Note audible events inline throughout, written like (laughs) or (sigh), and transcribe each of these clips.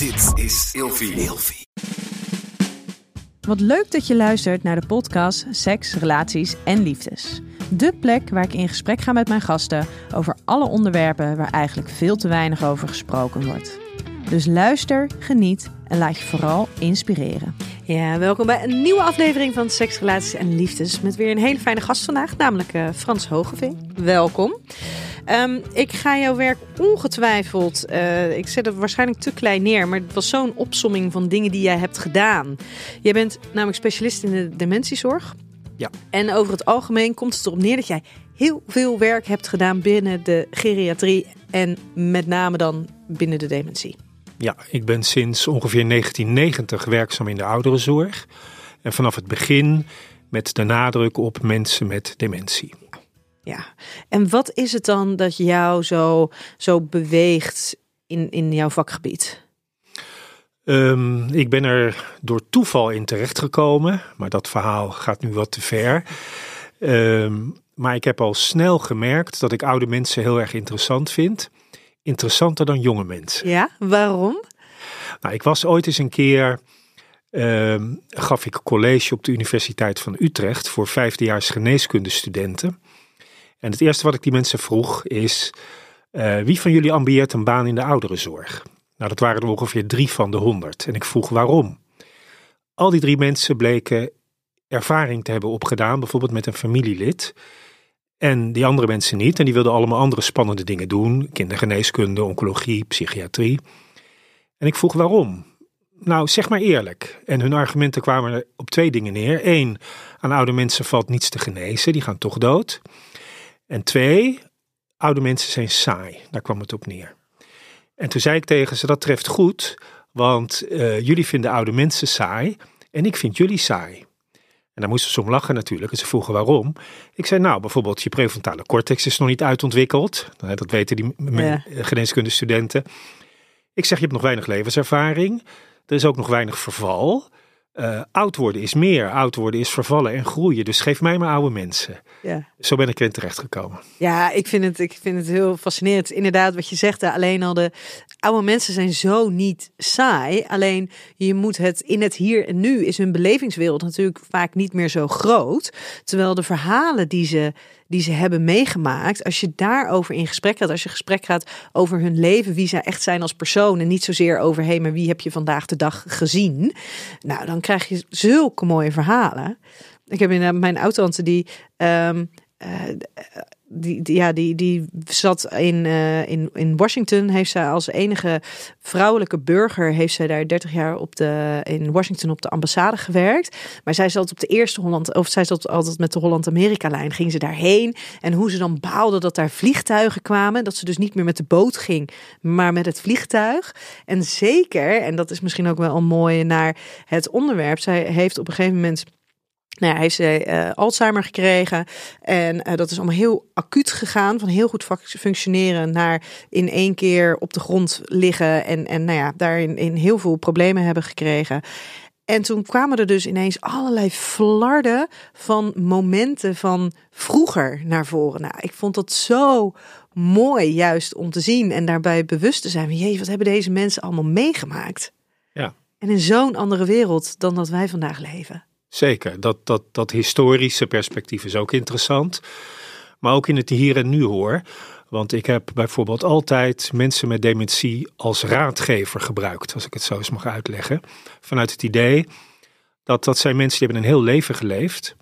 Dit is Ilfie. Ilfie. Wat leuk dat je luistert naar de podcast Seks, Relaties en Liefdes. De plek waar ik in gesprek ga met mijn gasten over alle onderwerpen waar eigenlijk veel te weinig over gesproken wordt. Dus luister, geniet en laat je vooral inspireren. Ja, welkom bij een nieuwe aflevering van Seks, Relaties en Liefdes. Met weer een hele fijne gast vandaag, namelijk uh, Frans Hogeveen. Welkom. Um, ik ga jouw werk ongetwijfeld, uh, ik zet het waarschijnlijk te klein neer, maar het was zo'n opsomming van dingen die jij hebt gedaan. Jij bent namelijk specialist in de dementiezorg. Ja. En over het algemeen komt het erop neer dat jij heel veel werk hebt gedaan binnen de geriatrie en met name dan binnen de dementie. Ja, ik ben sinds ongeveer 1990 werkzaam in de ouderenzorg. En vanaf het begin met de nadruk op mensen met dementie. Ja, en wat is het dan dat jou zo, zo beweegt in, in jouw vakgebied? Um, ik ben er door toeval in terechtgekomen, maar dat verhaal gaat nu wat te ver. Um, maar ik heb al snel gemerkt dat ik oude mensen heel erg interessant vind. Interessanter dan jonge mensen. Ja, waarom? Nou, ik was ooit eens een keer, uh, gaf ik college op de Universiteit van Utrecht voor vijfdejaars geneeskundestudenten. En het eerste wat ik die mensen vroeg is, uh, wie van jullie ambieert een baan in de ouderenzorg? Nou, dat waren er ongeveer drie van de honderd. En ik vroeg waarom. Al die drie mensen bleken ervaring te hebben opgedaan, bijvoorbeeld met een familielid. En die andere mensen niet. En die wilden allemaal andere spannende dingen doen. Kindergeneeskunde, oncologie, psychiatrie. En ik vroeg waarom. Nou, zeg maar eerlijk. En hun argumenten kwamen op twee dingen neer. Eén, aan oude mensen valt niets te genezen, die gaan toch dood. En twee, oude mensen zijn saai. Daar kwam het op neer. En toen zei ik tegen ze, dat treft goed, want uh, jullie vinden oude mensen saai en ik vind jullie saai. En daar moesten ze om lachen natuurlijk. En ze vroegen waarom. Ik zei, nou, bijvoorbeeld je prefrontale cortex is nog niet uitontwikkeld. Dat weten die ja. geneeskundestudenten. Ik zeg, je hebt nog weinig levenservaring. Er is ook nog weinig verval. Uh, oud worden is meer. Oud worden is vervallen en groeien. Dus geef mij maar oude mensen. Ja. Zo ben ik erin terechtgekomen. Ja, ik vind, het, ik vind het heel fascinerend. Inderdaad, wat je zegt. Alleen al de oude mensen zijn zo niet saai. Alleen je moet het in het hier en nu is hun belevingswereld natuurlijk vaak niet meer zo groot. Terwijl de verhalen die ze die ze hebben meegemaakt, als je daarover in gesprek gaat, als je gesprek gaat over hun leven, wie zij echt zijn als persoon en niet zozeer over hé, maar wie heb je vandaag de dag gezien? Nou, dan krijg je zulke mooie verhalen. Ik heb in mijn oud-tante die um, uh, die, ja, die, die zat in, uh, in, in Washington. Heeft zij als enige vrouwelijke burger heeft zij daar 30 jaar op de, in Washington op de ambassade gewerkt. Maar zij zat op de eerste Holland, of zij zat altijd met de Holland-Amerika-lijn. Ging ze daarheen. En hoe ze dan baalde dat daar vliegtuigen kwamen. Dat ze dus niet meer met de boot ging, maar met het vliegtuig. En zeker, en dat is misschien ook wel een mooie naar het onderwerp. Zij heeft op een gegeven moment nou ja, heeft uh, Alzheimer gekregen. En uh, dat is allemaal heel acuut gegaan. Van heel goed functioneren naar in één keer op de grond liggen. En, en nou ja, daarin in heel veel problemen hebben gekregen. En toen kwamen er dus ineens allerlei flarden van momenten van vroeger naar voren. Nou, ik vond dat zo mooi juist om te zien en daarbij bewust te zijn. Jee, wat hebben deze mensen allemaal meegemaakt? Ja. En in zo'n andere wereld dan dat wij vandaag leven. Zeker, dat, dat, dat historische perspectief is ook interessant. Maar ook in het hier en nu hoor. Want ik heb bijvoorbeeld altijd mensen met dementie als raadgever gebruikt, als ik het zo eens mag uitleggen. Vanuit het idee dat dat zijn mensen die hebben een heel leven geleefd.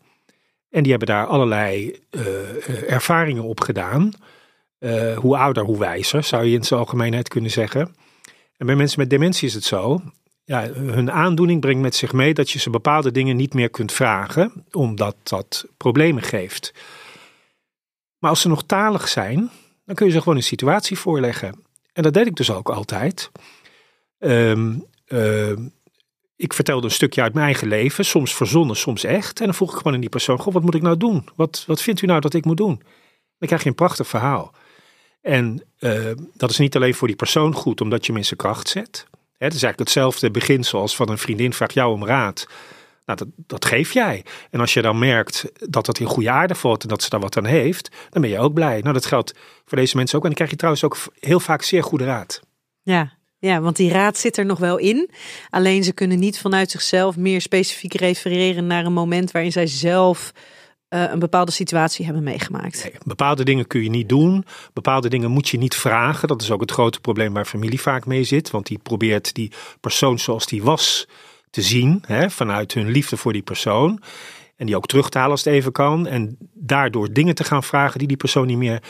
En die hebben daar allerlei uh, ervaringen op gedaan. Uh, hoe ouder, hoe wijzer, zou je in zijn algemeenheid kunnen zeggen. En bij mensen met dementie is het zo ja, hun aandoening brengt met zich mee dat je ze bepaalde dingen niet meer kunt vragen, omdat dat problemen geeft. Maar als ze nog talig zijn, dan kun je ze gewoon een situatie voorleggen. En dat deed ik dus ook altijd. Um, uh, ik vertelde een stukje uit mijn eigen leven, soms verzonnen, soms echt. En dan vroeg ik gewoon aan die persoon: wat moet ik nou doen? Wat, wat vindt u nou dat ik moet doen? Dan krijg je een prachtig verhaal. En uh, dat is niet alleen voor die persoon goed, omdat je zijn kracht zet. Het is eigenlijk hetzelfde beginsel als van een vriendin vraagt jou om raad. Nou, dat, dat geef jij. En als je dan merkt dat dat in goede aarde valt en dat ze daar wat aan heeft, dan ben je ook blij. Nou, dat geldt voor deze mensen ook. En dan krijg je trouwens ook heel vaak zeer goede raad. Ja, Ja, want die raad zit er nog wel in. Alleen ze kunnen niet vanuit zichzelf meer specifiek refereren naar een moment waarin zij zelf uh, een bepaalde situatie hebben meegemaakt. Nee, bepaalde dingen kun je niet doen. Bepaalde dingen moet je niet vragen. Dat is ook het grote probleem waar familie vaak mee zit. Want die probeert die persoon zoals die was te zien. Hè, vanuit hun liefde voor die persoon. En die ook terug te halen als het even kan. En daardoor dingen te gaan vragen die die persoon niet meer,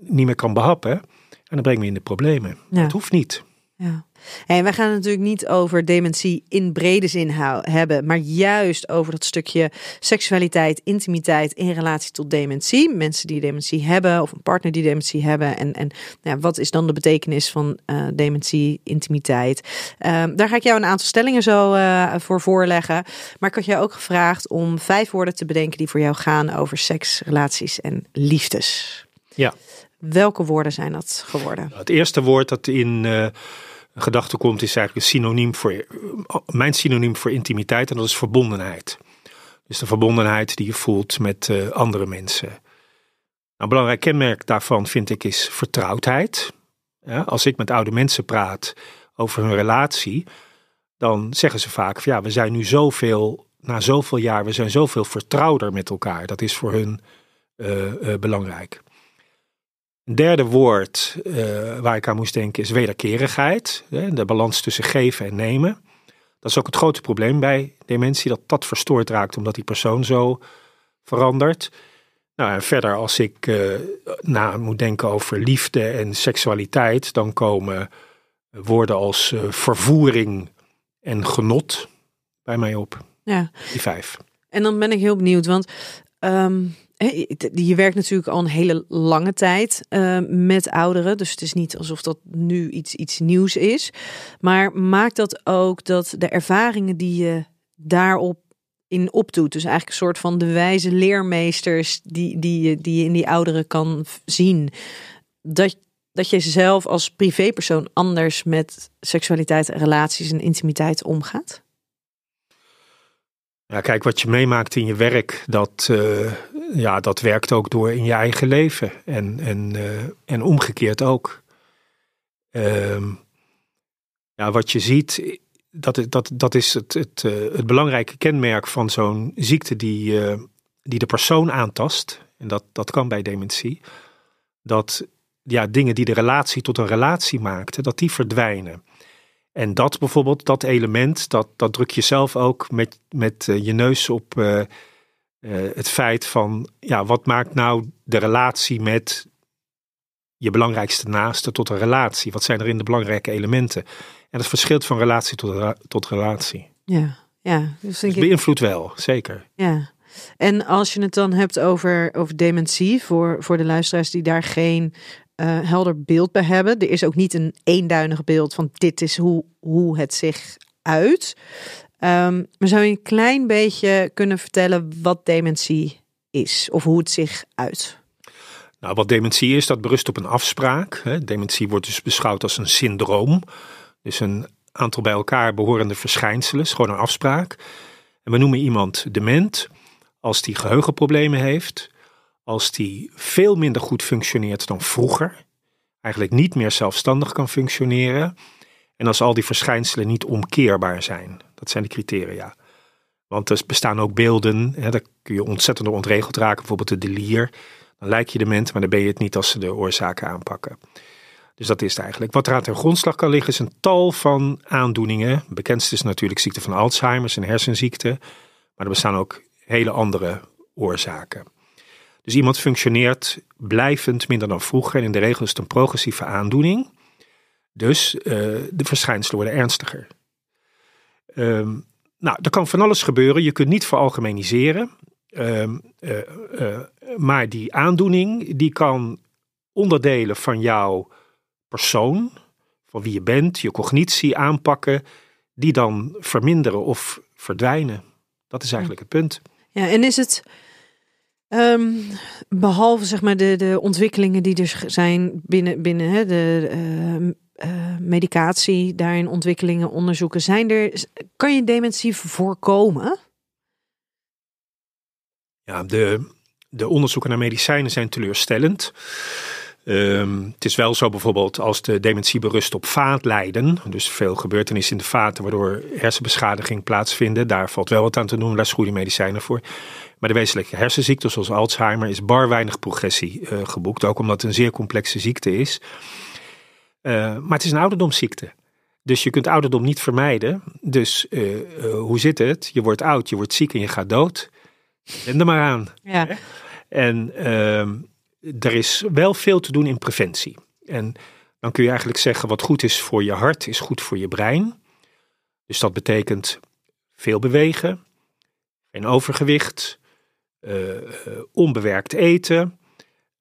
niet meer kan behappen. En dan breng je in de problemen. Ja. Dat hoeft niet. Ja. En wij gaan het natuurlijk niet over dementie in brede zin hebben, maar juist over dat stukje seksualiteit, intimiteit in relatie tot dementie. Mensen die dementie hebben of een partner die dementie hebben. En, en nou, wat is dan de betekenis van uh, dementie, intimiteit? Uh, daar ga ik jou een aantal stellingen zo uh, voor voorleggen. Maar ik had jou ook gevraagd om vijf woorden te bedenken die voor jou gaan over seks, relaties en liefdes. Ja. Welke woorden zijn dat geworden? Het eerste woord dat in gedachte komt is eigenlijk een synoniem voor mijn synoniem voor intimiteit en dat is verbondenheid. Dus de verbondenheid die je voelt met uh, andere mensen. Nou, een belangrijk kenmerk daarvan vind ik is vertrouwdheid. Als ik met oude mensen praat over hun relatie, dan zeggen ze vaak: van, ja, we zijn nu zoveel, na zoveel jaar, we zijn zoveel vertrouwder met elkaar. Dat is voor hun uh, uh, belangrijk. Een derde woord uh, waar ik aan moest denken is wederkerigheid. De balans tussen geven en nemen. Dat is ook het grote probleem bij dementie, dat dat verstoord raakt omdat die persoon zo verandert. Nou, en verder, als ik uh, na moet denken over liefde en seksualiteit, dan komen woorden als uh, vervoering en genot bij mij op. Ja. Die vijf. En dan ben ik heel benieuwd, want um, je werkt natuurlijk al een hele lange tijd uh, met ouderen. Dus het is niet alsof dat nu iets, iets nieuws is. Maar maakt dat ook dat de ervaringen die je daarop in opdoet. Dus eigenlijk een soort van de wijze leermeesters die, die, je, die je in die ouderen kan zien. Dat, dat je zelf als privépersoon anders met seksualiteit, relaties en intimiteit omgaat? Ja, kijk, wat je meemaakt in je werk, dat, uh, ja, dat werkt ook door in je eigen leven. En, en, uh, en omgekeerd ook. Uh, ja, wat je ziet, dat, dat, dat is het, het, uh, het belangrijke kenmerk van zo'n ziekte die, die de persoon aantast. En dat, dat kan bij dementie. Dat ja, dingen die de relatie tot een relatie maakten, dat die verdwijnen. En dat bijvoorbeeld, dat element, dat, dat druk je zelf ook met, met uh, je neus op uh, uh, het feit van, ja, wat maakt nou de relatie met je belangrijkste naaste tot een relatie? Wat zijn er in de belangrijke elementen? En dat verschilt van relatie tot, tot relatie. Ja, ja. Dus, dus beïnvloedt wel, zeker. Ja. En als je het dan hebt over, over dementie, voor, voor de luisteraars die daar geen uh, helder beeld bij hebben. Er is ook niet een eenduidig beeld van dit is hoe, hoe het zich uit. Um, maar zou je een klein beetje kunnen vertellen wat dementie is of hoe het zich uit? Nou, wat dementie is, dat berust op een afspraak. Dementie wordt dus beschouwd als een syndroom. Dus een aantal bij elkaar behorende verschijnselen, gewoon een afspraak. En we noemen iemand dement als die geheugenproblemen heeft, als die veel minder goed functioneert dan vroeger, eigenlijk niet meer zelfstandig kan functioneren en als al die verschijnselen niet omkeerbaar zijn. Dat zijn de criteria. Want er bestaan ook beelden, hè, daar kun je ontzettend ontregeld raken, bijvoorbeeld de delier. Dan lijk je dement, maar dan ben je het niet als ze de oorzaken aanpakken. Dus dat is het eigenlijk. Wat er aan ten grondslag kan liggen is een tal van aandoeningen. Bekendste is natuurlijk ziekte van Alzheimer's en hersenziekte. Maar er bestaan ook hele andere oorzaken. Dus iemand functioneert blijvend minder dan vroeger en in de regel is het een progressieve aandoening. Dus uh, de verschijnselen worden ernstiger. Um, nou, er kan van alles gebeuren. Je kunt niet veralgemeniseren. Um, uh, uh, maar die aandoening die kan onderdelen van jouw persoon, van wie je bent, je cognitie aanpakken, die dan verminderen of verdwijnen. Dat is eigenlijk het punt. Ja, en is het Um, behalve zeg maar de, de ontwikkelingen die er zijn binnen, binnen hè, de uh, uh, medicatie, daarin ontwikkelingen, onderzoeken, zijn er, kan je dementie voorkomen? Ja, de, de onderzoeken naar medicijnen zijn teleurstellend. Ehm, het is wel zo bijvoorbeeld als de dementie berust op vaatlijden, dus veel gebeurtenissen in de vaten waardoor hersenbeschadiging plaatsvinden, daar valt wel wat aan te doen, daar is goede medicijnen voor. Maar de wezenlijke hersenziekten zoals Alzheimer is bar weinig progressie uh, geboekt, ook omdat het een zeer complexe ziekte is. Uh, maar het is een ouderdomsziekte. Dus je kunt ouderdom niet vermijden. Dus uh, hoe zit het? Je wordt oud, je wordt ziek en je gaat dood. Wend er maar aan. Ja. En ehm, er is wel veel te doen in preventie. En dan kun je eigenlijk zeggen wat goed is voor je hart, is goed voor je brein. Dus dat betekent veel bewegen, geen overgewicht, onbewerkt eten,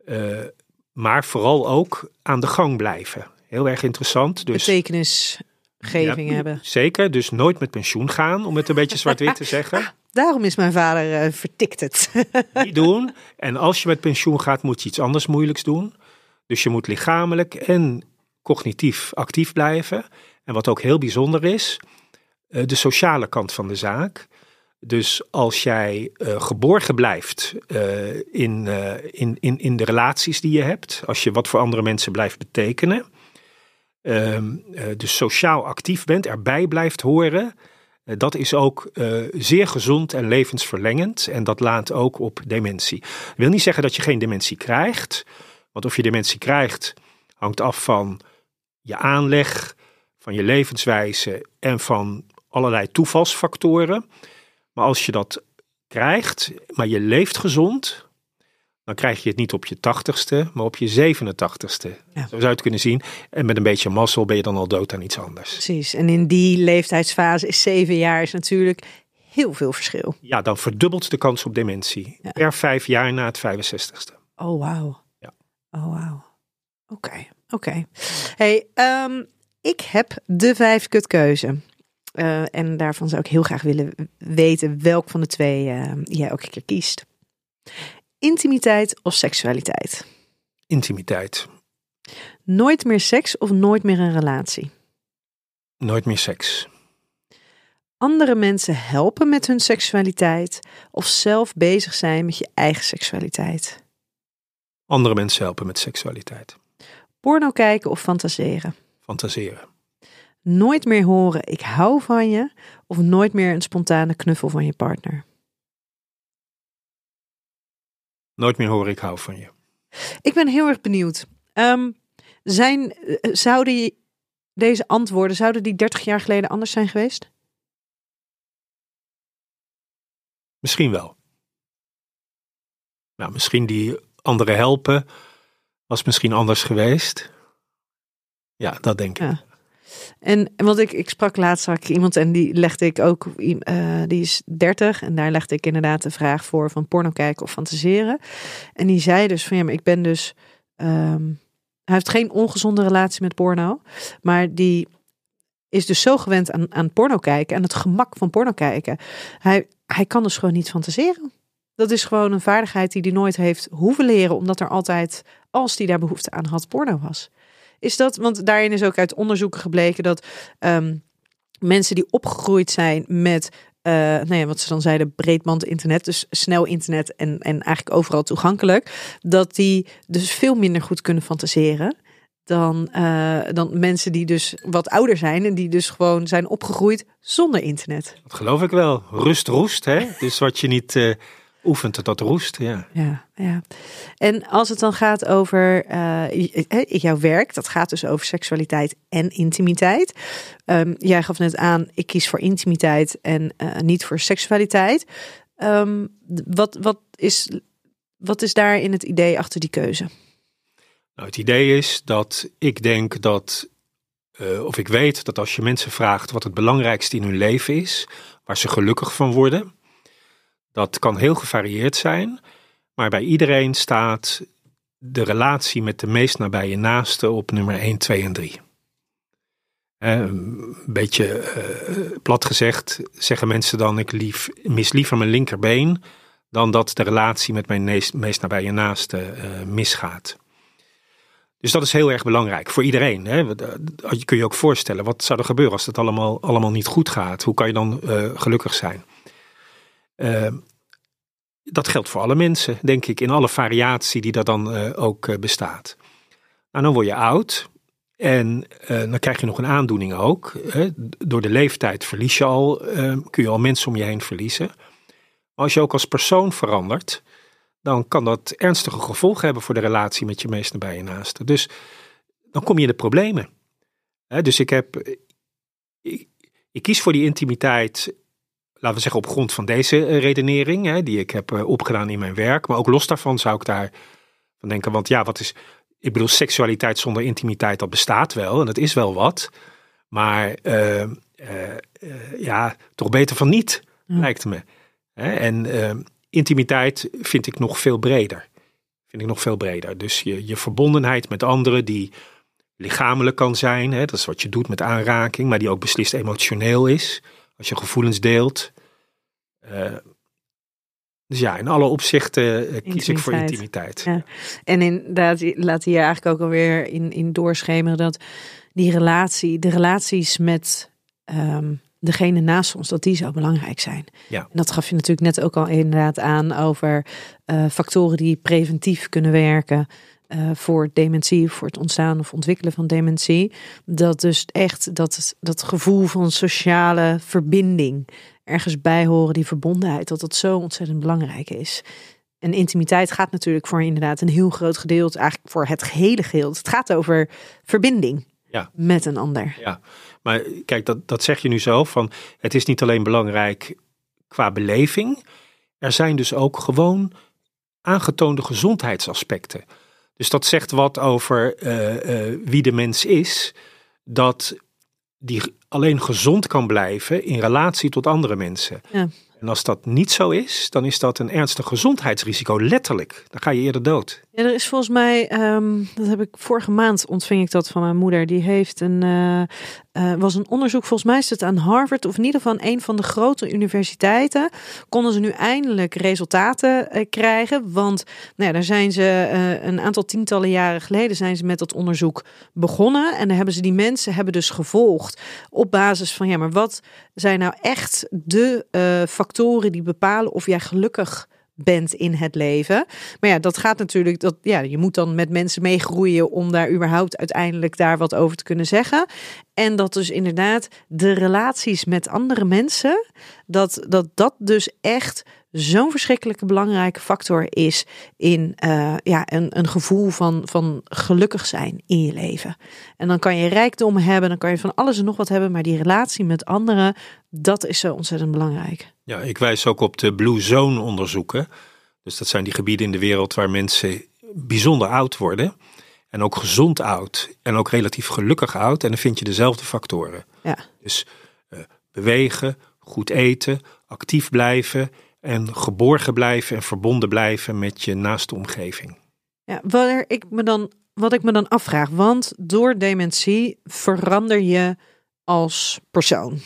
uh, maar vooral ook aan de gang blijven. Heel erg interessant. Dus, Betekenisgeving ja, hebben. Zeker, dus nooit met pensioen gaan, om het een beetje zwart-wit te (laughs) zeggen. Daarom is mijn vader uh, vertikt het. (laughs) Niet doen. En als je met pensioen gaat, moet je iets anders moeilijks doen. Dus je moet lichamelijk en cognitief actief blijven. En wat ook heel bijzonder is, uh, de sociale kant van de zaak. Dus als jij uh, geborgen blijft in, in, in, in de relaties die je hebt, als je wat voor andere mensen blijft betekenen, ehm, dus sociaal actief bent, erbij blijft horen, dat is ook zeer gezond en levensverlengend en dat laat ook op dementie. Dat wil niet zeggen dat je geen dementie krijgt, want of je dementie krijgt hangt af van je aanleg, van je levenswijze en van allerlei toevalsfactoren. Maar als je dat krijgt, maar je leeft gezond, dan krijg je het niet op je tachtigste, maar op je 87ste. Ja. Zo zou je het kunnen zien. En met een beetje mazzel ben je dan al dood aan iets anders. Precies. En in die leeftijdsfase is zeven jaar is natuurlijk heel veel verschil. Ja, dan verdubbelt de kans op dementie. Ja. Per vijf jaar na het 65ste. Oh, wauw. Ja. Oh, wauw. Oké, okay. oké. Okay. Hey, um, ik heb de vijf kutkeuze. Uh, en daarvan zou ik heel graag willen weten welk van de twee uh, jij elke keer kiest. Intimiteit of seksualiteit? Intimiteit. Nooit meer seks of nooit meer een relatie? Nooit meer seks. Andere mensen helpen met hun seksualiteit of zelf bezig zijn met je eigen seksualiteit? Andere mensen helpen met seksualiteit. Porno kijken of fantaseren? Fantaseren. Nooit meer horen ik hou van je of nooit meer een spontane knuffel van je partner? Nooit meer horen ik hou van je. Ik ben heel erg benieuwd. Um, zijn, zouden deze antwoorden, zouden die 30 jaar geleden anders zijn geweest? Misschien wel. Nou, misschien die anderen helpen was misschien anders geweest. Ja, dat denk ik. Ja. En want ik, ik sprak laatst ik iemand en die legde ik ook, uh, die is 30 en daar legde ik inderdaad de vraag voor van porno kijken of fantaseren. En die zei dus van ja, maar ik ben dus, um, hij heeft geen ongezonde relatie met porno, maar die is dus zo gewend aan, aan porno kijken en het gemak van porno kijken. Hij, hij kan dus gewoon niet fantaseren. Dat is gewoon een vaardigheid die hij nooit heeft hoeven leren, omdat er altijd, als hij daar behoefte aan had, porno was. Is dat, want daarin is ook uit onderzoeken gebleken dat um, mensen die opgegroeid zijn met uh, wat ze dan zeiden, breedband internet, dus snel internet en, en eigenlijk overal toegankelijk, dat die dus veel minder goed kunnen fantaseren dan, uh, dan mensen die dus wat ouder zijn en die dus gewoon zijn opgegroeid zonder internet. Dat geloof ik wel. Rust roest, hè? Dus wat je niet uh, oefent, dat roest, ja. Ja, ja. En als het dan gaat over uh, jouw werk, dat gaat dus over seksualiteit en intimiteit. Um, jij gaf net aan, ik kies voor intimiteit en uh, niet voor seksualiteit. Um, wat, wat, is, wat is daar in het idee achter die keuze? Nou, het idee is dat ik denk dat, uh, of ik weet dat als je mensen vraagt wat het belangrijkste in hun leven is, waar ze gelukkig van worden, dat kan heel gevarieerd zijn, maar bij iedereen staat de relatie met de meest nabije naaste op nummer 1, 2 en 3. een beetje uh, plat gezegd zeggen mensen dan: ik lief, mis liever mijn linkerbeen dan dat de relatie met mijn meest, nabije naaste uh, misgaat. Dus dat is heel erg belangrijk voor iedereen. Hè? Je kun je ook voorstellen, wat zou er gebeuren als het allemaal, allemaal niet goed gaat? Hoe kan je dan gelukkig zijn? Uh, dat geldt voor alle mensen, denk ik, in alle variatie die er dan uh, ook bestaat. Nou, dan word je oud en eh, dan krijg je nog een aandoening ook. Hè. Door de leeftijd verlies je al, eh, kun je al mensen om je heen verliezen. Maar als je ook als persoon verandert, dan kan dat ernstige gevolgen hebben voor de relatie met je meest nabije naasten. Dus dan kom je in de problemen. Dus ik heb, ik kies voor die intimiteit laten we zeggen, op grond van deze eh, redenering, hè, die ik heb opgedaan in mijn werk. Maar ook los daarvan zou ik daar van denken, want ja, wat is, ik bedoel, seksualiteit zonder intimiteit, dat bestaat wel en dat is wel wat. Maar uh, uh, ja, toch beter van niet, lijkt me. En intimiteit vind ik nog veel breder. Vind ik nog veel breder. Dus je, je verbondenheid met anderen die lichamelijk kan zijn. Hè, dat is wat je doet met aanraking, maar die ook beslist emotioneel is. Als je gevoelens deelt. Dus ja, in alle opzichten eh, kies ik voor intimiteit. Ja. En inderdaad, laat hier eigenlijk ook alweer in, in doorschemeren dat die relatie, de relaties met um, degene naast ons, dat die zo belangrijk zijn. Ja. En dat gaf je natuurlijk net ook al inderdaad aan over uh, factoren die preventief kunnen werken. Uh, voor dementie, voor het ontstaan of ontwikkelen van dementie. Dat dus echt dat, dat gevoel van sociale verbinding ergens bij horen, die verbondenheid, dat dat zo ontzettend belangrijk is. En intimiteit gaat natuurlijk voor inderdaad een heel groot gedeelte, eigenlijk voor het gehele geheel. Het gaat over verbinding ja. met een ander. Ja, maar kijk, dat, dat zeg je nu zo van het is niet alleen belangrijk qua beleving. Er zijn dus ook gewoon aangetoonde gezondheidsaspecten. Dus dat zegt wat over uh, uh, wie de mens is. Dat die alleen gezond kan blijven in relatie tot andere mensen. Ja. En als dat niet zo is, dan is dat een ernstig gezondheidsrisico, letterlijk. Dan ga je eerder dood. Er is volgens mij, um, dat heb ik vorige maand ontving ik dat van mijn moeder. Die heeft een, uh, uh, was een onderzoek, volgens mij is het aan Harvard of in ieder geval een van de grote universiteiten. Konden ze nu eindelijk resultaten uh, krijgen. Want nou daar zijn ze een aantal tientallen jaren geleden zijn ze met dat onderzoek begonnen. En dan hebben ze die mensen hebben dus gevolgd op basis van ja, maar wat zijn nou echt de factoren die bepalen of jij gelukkig bent in het leven. Maar ja, dat gaat natuurlijk, dat, ja, je moet dan met mensen meegroeien om daar überhaupt uiteindelijk daar wat over te kunnen zeggen. En dat dus inderdaad de relaties met andere mensen, dat dat, dat dus echt zo'n verschrikkelijke belangrijke factor is in uh, ja, een, een gevoel van, van gelukkig zijn in je leven. En dan kan je rijkdom hebben, dan kan je van alles en nog wat hebben, maar die relatie met anderen, dat is zo ontzettend belangrijk. Ja, ik wijs ook op de Blue Zone onderzoeken. Dus dat zijn die gebieden in de wereld waar mensen bijzonder oud worden. En ook gezond oud. En ook relatief gelukkig oud. En dan vind je dezelfde factoren. Ja. Dus uh, bewegen, goed eten, actief blijven. En geborgen blijven en verbonden blijven met je naaste omgeving. Ja, waar ik me dan, wat ik me dan afvraag. Want door dementie verander je als persoon.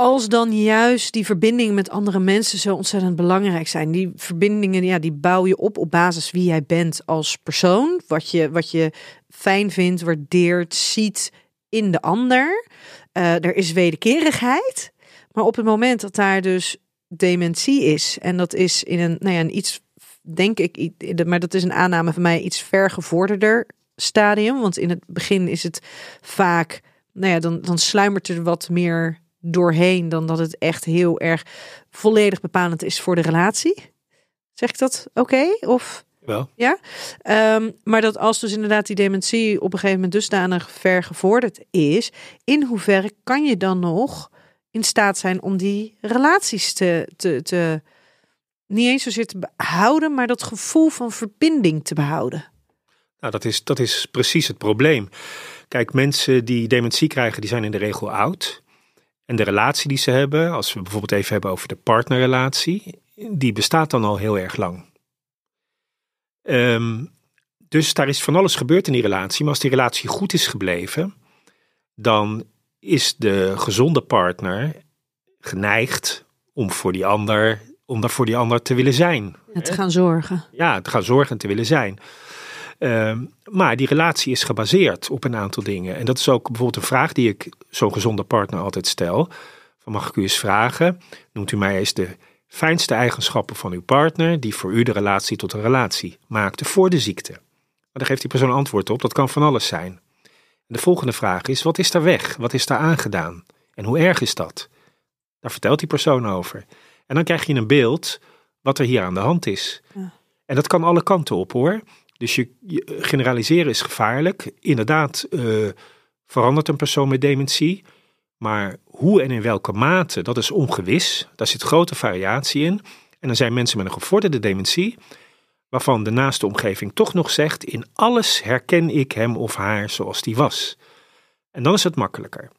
Als dan juist die verbindingen met andere mensen zo ontzettend belangrijk zijn. Die verbindingen, ja, die bouw je op op basis wie jij bent als persoon. Wat je, wat je fijn vindt, waardeert, ziet in de ander. Uh, er is wederkerigheid. Maar op het moment dat daar dus dementie is, en dat is in een, nou ja, een iets, denk ik, maar dat is een aanname van mij, iets vergevorderder stadium. Want in het begin is het vaak, nou ja, dan, dan sluimert er wat meer doorheen dan dat het echt heel erg volledig bepalend is voor de relatie. Zeg ik dat oké? Of wel? Ja. Um, maar dat als dus inderdaad die dementie op een gegeven moment dusdanig ver gevorderd is, in hoeverre kan je dan nog in staat zijn om die relaties te, te, te niet eens zozeer te behouden, maar dat gevoel van verbinding te behouden? Nou, dat is, dat is precies het probleem. Kijk, mensen die dementie krijgen, die zijn in de regel oud. En de relatie die ze hebben, als we bijvoorbeeld even hebben over de partnerrelatie, die bestaat dan al heel erg lang. Um, dus daar is van alles gebeurd in die relatie. Maar als die relatie goed is gebleven, dan is de gezonde partner geneigd om voor die ander, om daar voor die ander te willen zijn. Te gaan zorgen. Ja, te gaan zorgen en te willen zijn. Ehm, maar die relatie is gebaseerd op een aantal dingen. En dat is ook bijvoorbeeld een vraag die ik zo'n gezonde partner altijd stel. Van mag ik u eens vragen, noemt u mij eens de fijnste eigenschappen van uw partner die voor u de relatie tot een relatie maakten voor de ziekte? Maar daar geeft die persoon antwoord op, dat kan van alles zijn. En de volgende vraag is, wat is daar weg? Wat is daar aangedaan? En hoe erg is dat? Daar vertelt die persoon over. En dan krijg je een beeld wat er hier aan de hand is. Ja. En dat kan alle kanten op hoor. Dus je, generaliseren is gevaarlijk. Inderdaad, eh, verandert een persoon met dementie. Maar hoe en in welke mate, dat is ongewis. Daar zit grote variatie in. En dan zijn mensen met een gevorderde dementie, waarvan de naaste omgeving toch nog zegt: in alles herken ik hem of haar zoals die was. En dan is het makkelijker.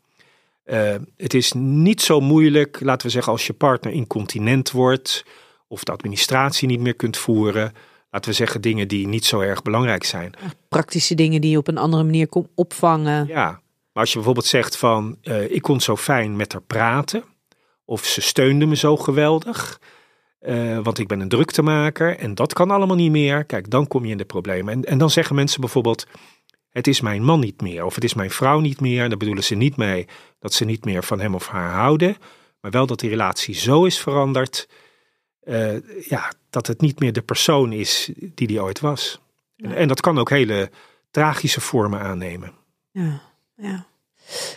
Eh, het is niet zo moeilijk, laten we zeggen, als je partner incontinent wordt of de administratie niet meer kunt voeren. Laten we zeggen dingen die niet zo erg belangrijk zijn. Praktische dingen die je op een andere manier kon opvangen. Ja, maar als je bijvoorbeeld zegt van eh, ik kon zo fijn met haar praten. Of ze steunde me zo geweldig. eh, want ik ben een druktemaker en dat kan allemaal niet meer. Kijk, dan kom je in de problemen. En, en dan zeggen mensen bijvoorbeeld het is mijn man niet meer. Of het is mijn vrouw niet meer. Daar bedoelen ze niet mee dat ze niet meer van hem of haar houden. Maar wel dat die relatie zo is veranderd. Eh, ja, dat het niet meer de persoon is die die ooit was. En, en dat kan ook hele tragische vormen aannemen. Ja, ja.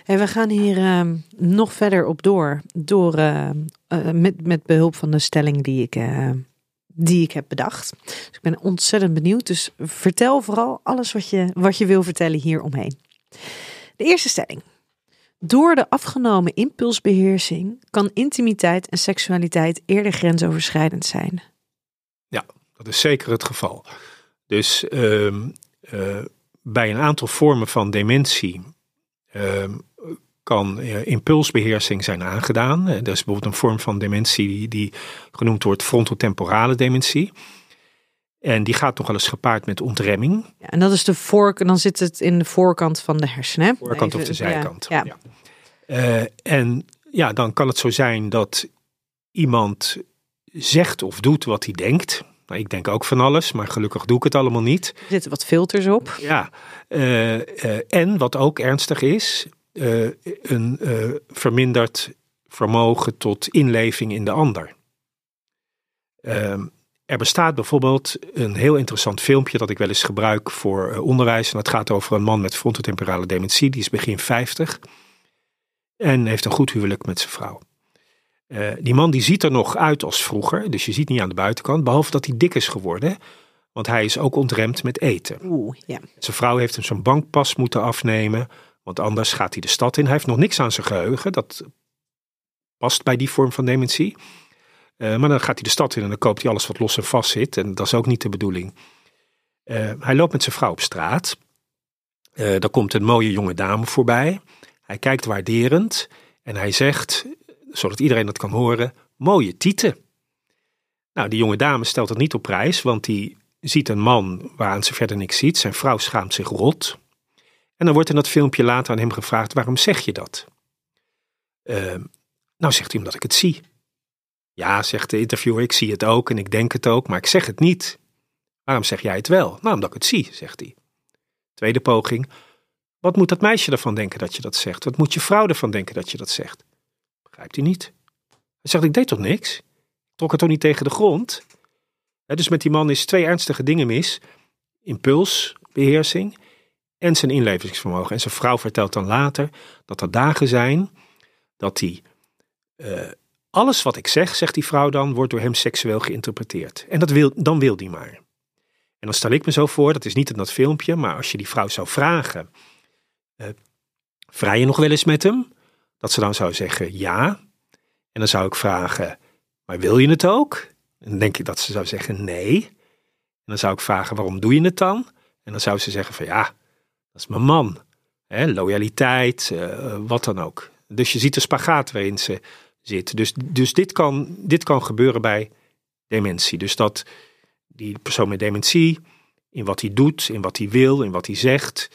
En we gaan hier ehm, nog verder op door. Door ehm, eh, met, met behulp van de stelling die ik, eh, die ik heb bedacht. Dus ik ben ontzettend benieuwd. Dus vertel vooral alles wat je, wat je wil vertellen hier omheen. De eerste stelling. Door de afgenomen impulsbeheersing kan intimiteit en seksualiteit eerder grensoverschrijdend zijn. Dat is zeker het geval. Dus ehm, eh, bij een aantal vormen van dementie ehm, kan eh, impulsbeheersing zijn aangedaan. Eh, Dat is bijvoorbeeld een vorm van dementie die, die genoemd wordt frontotemporale dementie. En die gaat nog wel eens gepaard met ontremming, Ja, en dat is de voork, dan zit het in de voorkant van de hersenen. voorkant of de ja, zijkant. Ja, Ja. Eh, en ja, dan kan het zo zijn dat iemand zegt of doet wat hij denkt. Nou, ik denk ook van alles, maar gelukkig doe ik het allemaal niet. Er zitten wat filters op. Ja, eh, eh, en wat ook ernstig is, een verminderd vermogen tot inleving in de ander. Ehm, er bestaat bijvoorbeeld een heel interessant filmpje dat ik wel eens gebruik voor eh, onderwijs. En dat gaat over een man met frontotemporale dementie, die is begin 50 en heeft een goed huwelijk met zijn vrouw. Eh, die man die ziet er nog uit als vroeger, dus je ziet niet aan de buitenkant, behalve dat hij dik is geworden, want hij is ook ontremd met eten. Oeh, ja. Zijn vrouw heeft hem zijn bankpas moeten afnemen, want anders gaat hij de stad in. Hij heeft nog niks aan zijn geheugen, dat past bij die vorm van dementie. Eh, maar dan gaat hij de stad in en dan koopt hij alles wat los en vast zit. En dat is ook niet de bedoeling. Eh, hij loopt met zijn vrouw op straat. Eh daar komt een mooie jonge dame voorbij. Hij kijkt waarderend en hij zegt, zodat iedereen dat kan horen, mooie tieten. Nou, die jonge dame stelt het niet op prijs, want die ziet een man waaraan ze verder niks ziet. Zijn vrouw schaamt zich rot. En dan wordt in dat filmpje later aan hem gevraagd: waarom zeg je dat? Nou, zegt hij omdat ik het zie. Ja, zegt de interviewer, ik zie het ook en ik denk het ook, maar ik zeg het niet. Waarom zeg jij het wel? Nou, omdat ik het zie, zegt hij. Tweede poging. Wat moet dat meisje ervan denken dat je dat zegt? Wat moet je vrouw ervan denken dat je dat zegt? Begrijpt hij niet? Hij zegt, ik deed toch niks? Ik trok het toch niet tegen de grond? Dus met die man is twee ernstige dingen mis. Impulsbeheersing en zijn inlevingsvermogen. En zijn vrouw vertelt dan later dat er dagen zijn dat hij... eh, alles wat ik zeg, zegt die vrouw dan, wordt door hem seksueel geïnterpreteerd. En dat wil, dan wil die maar. En dan stel ik me zo voor, dat is niet in dat filmpje, maar als je die vrouw zou vragen... eh vrij je nog wel eens met hem? Dat ze dan zou zeggen ja. En dan zou ik vragen, maar wil je het ook? En dan denk ik dat ze zou zeggen nee. En dan zou ik vragen, waarom doe je het dan? En dan zou ze zeggen van ja, dat is mijn man. Loyaliteit, eh, wat dan ook. Dus je ziet de spagaat waarin ze Dus, dus dit, kan, dit kan gebeuren bij dementie. Dus dat die persoon met dementie, in wat hij doet, in wat hij wil, in wat hij zegt,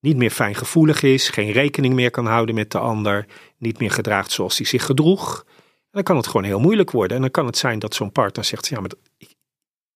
niet meer fijngevoelig is, geen rekening meer kan houden met de ander, niet meer gedraagt zoals hij zich gedroeg. En dan kan het gewoon heel moeilijk worden. En dan kan het zijn dat zo'n partner zegt, ja, maar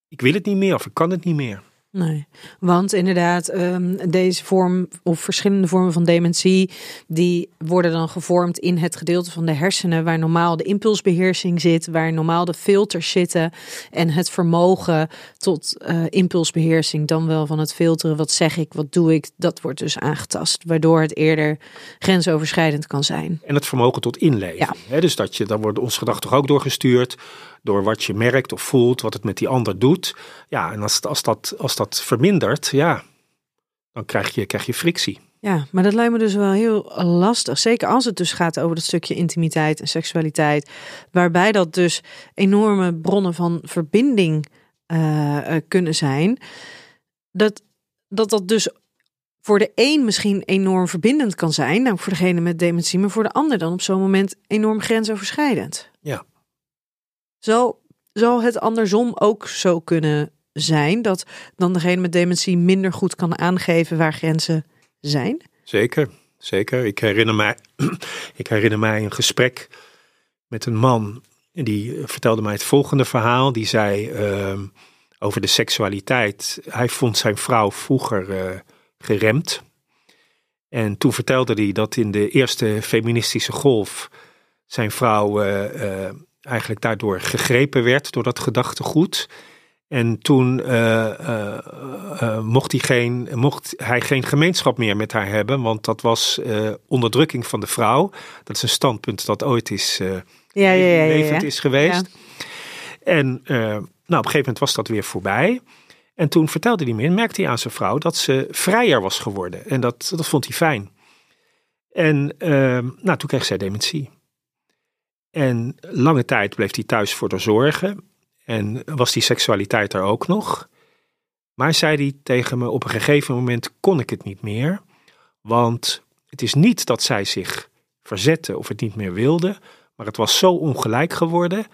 ik wil het niet meer of ik kan het niet meer. Nee, want inderdaad, ehm, deze vorm of verschillende vormen van dementie, die worden dan gevormd in het gedeelte van de hersenen waar normaal de impulsbeheersing zit, waar normaal de filters zitten en het vermogen tot uh, impulsbeheersing, dan wel van het filteren, wat zeg ik, wat doe ik, dat wordt dus aangetast, waardoor het eerder grensoverschrijdend kan zijn. En het vermogen tot inleving. Ja. dus dat je, dan wordt ons gedachten toch ook doorgestuurd door wat je merkt of voelt, wat het met die ander doet. Ja, en als, als, dat, als dat vermindert, ja, dan krijg je, krijg je frictie. Ja, maar dat lijkt me dus wel heel lastig. Zeker als het dus gaat over dat stukje intimiteit en seksualiteit. Waarbij dat dus enorme bronnen van verbinding uh, kunnen zijn. Dat, dat dat dus voor de een misschien enorm verbindend kan zijn. Nou, voor degene met dementie. Maar voor de ander dan op zo'n moment enorm grensoverschrijdend. Ja. Zo zou het andersom ook zo kunnen zijn dat dan degene met dementie minder goed kan aangeven waar grenzen zijn? Zeker, zeker. Ik herinner mij, (clears throat) ik herinner mij een gesprek met een man die vertelde mij het volgende verhaal. Die zei uh, over de seksualiteit. Hij vond zijn vrouw vroeger uh, geremd. En toen vertelde hij dat in de eerste feministische golf zijn vrouw uh, eigenlijk daardoor gegrepen werd door dat gedachtegoed. En toen uh, uh, uh, mocht, hij geen, mocht hij geen gemeenschap meer met haar hebben, want dat was onderdrukking van de vrouw. Dat is een standpunt dat ooit is ja, ja, ja, levend is geweest. En nou, op een gegeven moment was dat weer voorbij. En toen vertelde hij me, merkte hij aan zijn vrouw dat ze vrijer was geworden. En dat, dat vond hij fijn. En nou, toen kreeg zij dementie. En lange tijd bleef hij thuis voor de zorgen. En was die seksualiteit er ook nog. Maar zei hij tegen me, op een gegeven moment kon ik het niet meer. Want het is niet dat zij zich verzette of het niet meer wilde. Maar het was zo ongelijk geworden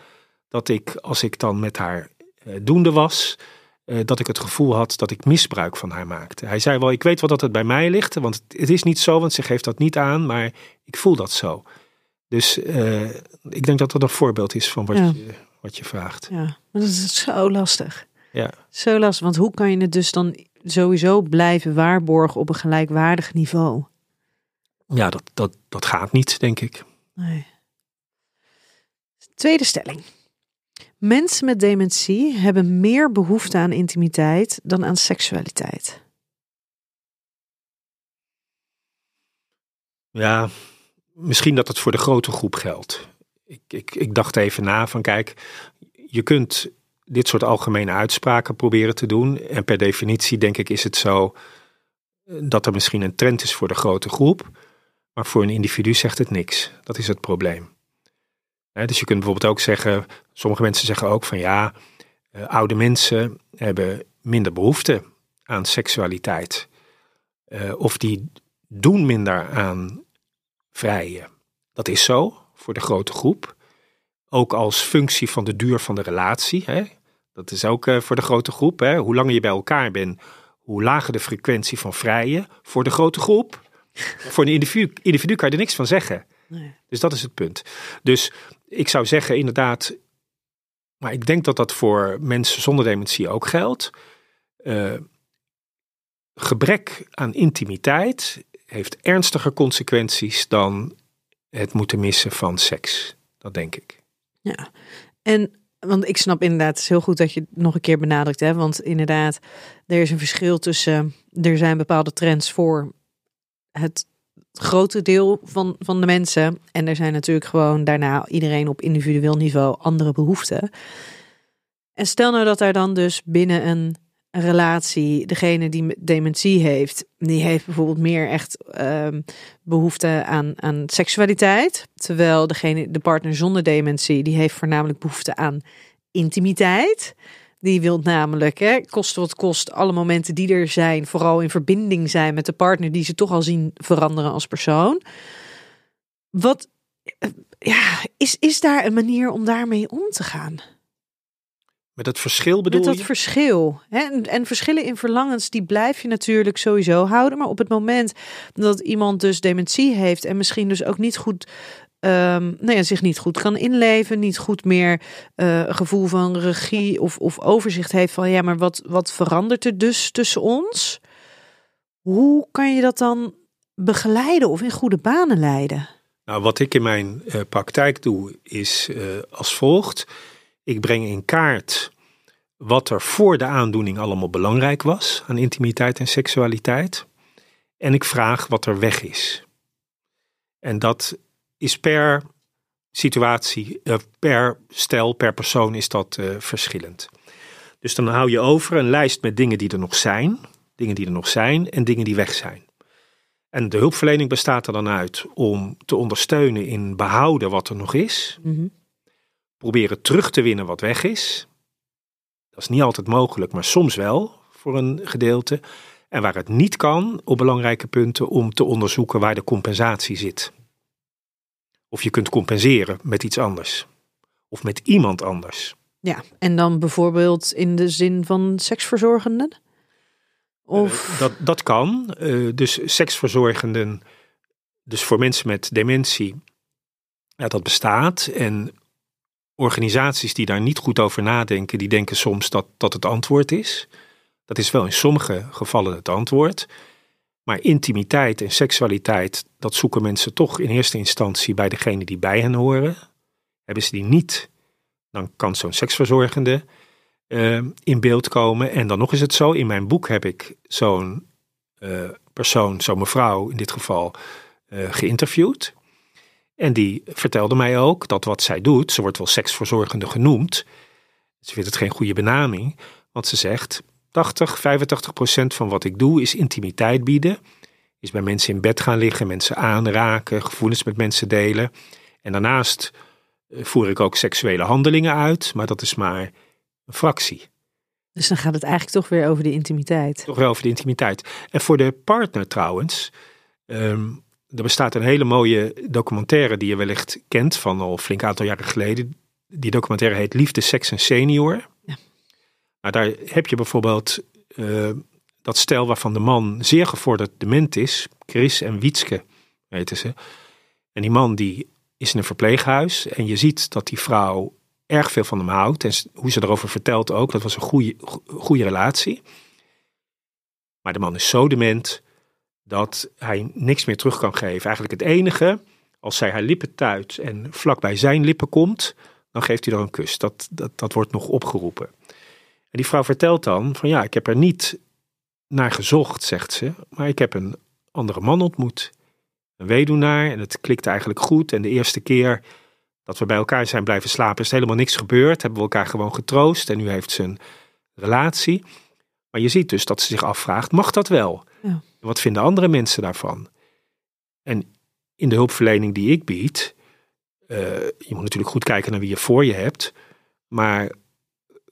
dat ik, als ik dan met haar eh, doende was, eh, dat ik het gevoel had dat ik misbruik van haar maakte. Hij zei wel, ik weet wel dat het bij mij ligt, want het is niet zo, want ze geeft dat niet aan, maar ik voel dat zo. Dus uh, ik denk dat dat een voorbeeld is van wat, je, wat je vraagt. Ja, maar dat is zo lastig. Ja. Zo lastig, want hoe kan je het dus dan sowieso blijven waarborgen op een gelijkwaardig niveau? Ja, dat, dat, dat gaat niet, denk ik. Nee. Tweede stelling. Mensen met dementie hebben meer behoefte aan intimiteit dan aan seksualiteit. Ja, misschien dat het voor de grote groep geldt. Ik, ik, ik dacht even na van kijk, je kunt dit soort algemene uitspraken proberen te doen. En per definitie denk ik is het zo eh, dat er misschien een trend is voor de grote groep. Maar voor een individu zegt het niks. Dat is het probleem. dus je kunt bijvoorbeeld ook zeggen, sommige mensen zeggen ook van ja, eh, oude mensen hebben minder behoefte aan seksualiteit. Uh, of die doen minder aan vrije. Dat is zo voor de grote groep. Ook als functie van de duur van de relatie. Hè? Dat is ook uh, voor de grote groep. Hè? Hoe langer je bij elkaar bent, hoe lager de frequentie van vrije voor de grote groep. (laughs) voor een individu, individu kan je er niks van zeggen. Nee. Dus dat is het punt. Dus ik zou zeggen, inderdaad. Maar ik denk dat dat voor mensen zonder dementie ook geldt. Uh, gebrek aan intimiteit heeft ernstiger consequenties dan het moeten missen van seks. Dat denk ik. Ja, en want ik snap inderdaad, het is heel goed dat je het nog een keer benadrukt. Hè? Want inderdaad, er is een verschil tussen, er zijn bepaalde trends voor het grote deel van, van de mensen. En er zijn natuurlijk gewoon daarna iedereen op individueel niveau andere behoeften. En stel nou dat er dan dus binnen een relatie, degene die dementie heeft, die heeft bijvoorbeeld meer echt um, behoefte aan, aan seksualiteit. Terwijl degene, de partner zonder dementie, die heeft voornamelijk behoefte aan intimiteit. Die wil namelijk, hè, kost wat kost, alle momenten die er zijn, vooral in verbinding zijn met de partner die ze toch al zien veranderen als persoon. Wat, eh, ja, is, is daar een manier om daarmee om te gaan? Met dat verschil bedoel je? Met dat verschil. Hè? En, en, verschillen in verlangens, die blijf je natuurlijk sowieso houden. Maar op het moment dat iemand dus dementie heeft en misschien dus ook niet goed ehm, nou ja, zich niet goed kan inleven, niet goed meer eh, een gevoel van regie of, of overzicht heeft van ja, maar wat, wat verandert er dus tussen ons? Hoe kan je dat dan begeleiden of in goede banen leiden? Nou, wat ik in mijn uh, praktijk doe, is uh, als volgt. Ik breng in kaart wat er voor de aandoening allemaal belangrijk was aan intimiteit en seksualiteit. En ik vraag wat er weg is. En dat is per situatie, uh, per stel, per persoon is dat verschillend. Dus dan hou je over een lijst met dingen die er nog zijn, dingen die er nog zijn en dingen die weg zijn. En de hulpverlening bestaat er dan uit om te ondersteunen in behouden wat er nog is. Mhm. Proberen terug te winnen wat weg is. Dat is niet altijd mogelijk, maar soms wel voor een gedeelte. En waar het niet kan, op belangrijke punten, om te onderzoeken waar de compensatie zit. Of je kunt compenseren met iets anders. Of met iemand anders. Ja, en dan bijvoorbeeld in de zin van seksverzorgenden? Of... Uh, dat, dat kan. Uh, dus seksverzorgenden, dus voor mensen met dementie, ja, dat bestaat. En organisaties die daar niet goed over nadenken, die denken soms dat dat het antwoord is. Dat is wel in sommige gevallen het antwoord. Maar intimiteit en seksualiteit, dat zoeken mensen toch in eerste instantie bij degene die bij hen horen. Hebben ze die niet, dan kan zo'n seksverzorgende uh, in beeld komen. En dan nog is het zo, in mijn boek heb ik zo'n uh, persoon, zo'n mevrouw in dit geval, uh, geïnterviewd. En die vertelde mij ook dat wat zij doet, ze wordt wel seksverzorgende genoemd. Ze vindt het geen goede benaming, want ze zegt 80, 85 procent van wat ik doe is intimiteit bieden. Is bij mensen in bed gaan liggen, mensen aanraken, gevoelens met mensen delen. En daarnaast voer ik ook seksuele handelingen uit, maar dat is maar een fractie. Dus dan gaat het eigenlijk toch weer over de intimiteit. Toch wel over de intimiteit. En voor de partner trouwens, um, er bestaat een hele mooie documentaire die je wellicht kent van al flink aantal jaren geleden. Die documentaire heet Liefde, Seks en Senior. Ja. Nou, daar heb je bijvoorbeeld uh, dat stel waarvan de man zeer gevorderd dement is. Chris en Wietske weten ze. En die man die is in een verpleeghuis en je ziet dat die vrouw erg veel van hem houdt. En hoe ze erover vertelt ook, dat was een goede, goede relatie. Maar de man is zo dement dat hij niks meer terug kan geven. Eigenlijk het enige, als zij haar lippen tuit en vlak bij zijn lippen komt, dan geeft hij er een kus. Dat, dat, dat wordt nog opgeroepen. En die vrouw vertelt dan van ja, ik heb er niet naar gezocht, zegt ze, maar ik heb een andere man ontmoet. Een weduwnaar en het klikt eigenlijk goed. En de eerste keer dat we bij elkaar zijn blijven slapen, is helemaal niks gebeurd. Hebben we elkaar gewoon getroost en nu heeft ze een relatie. Maar je ziet dus dat ze zich afvraagt, mag dat wel? Ja. Wat vinden andere mensen daarvan? En in de hulpverlening die ik bied, uh, je moet natuurlijk goed kijken naar wie je voor je hebt, maar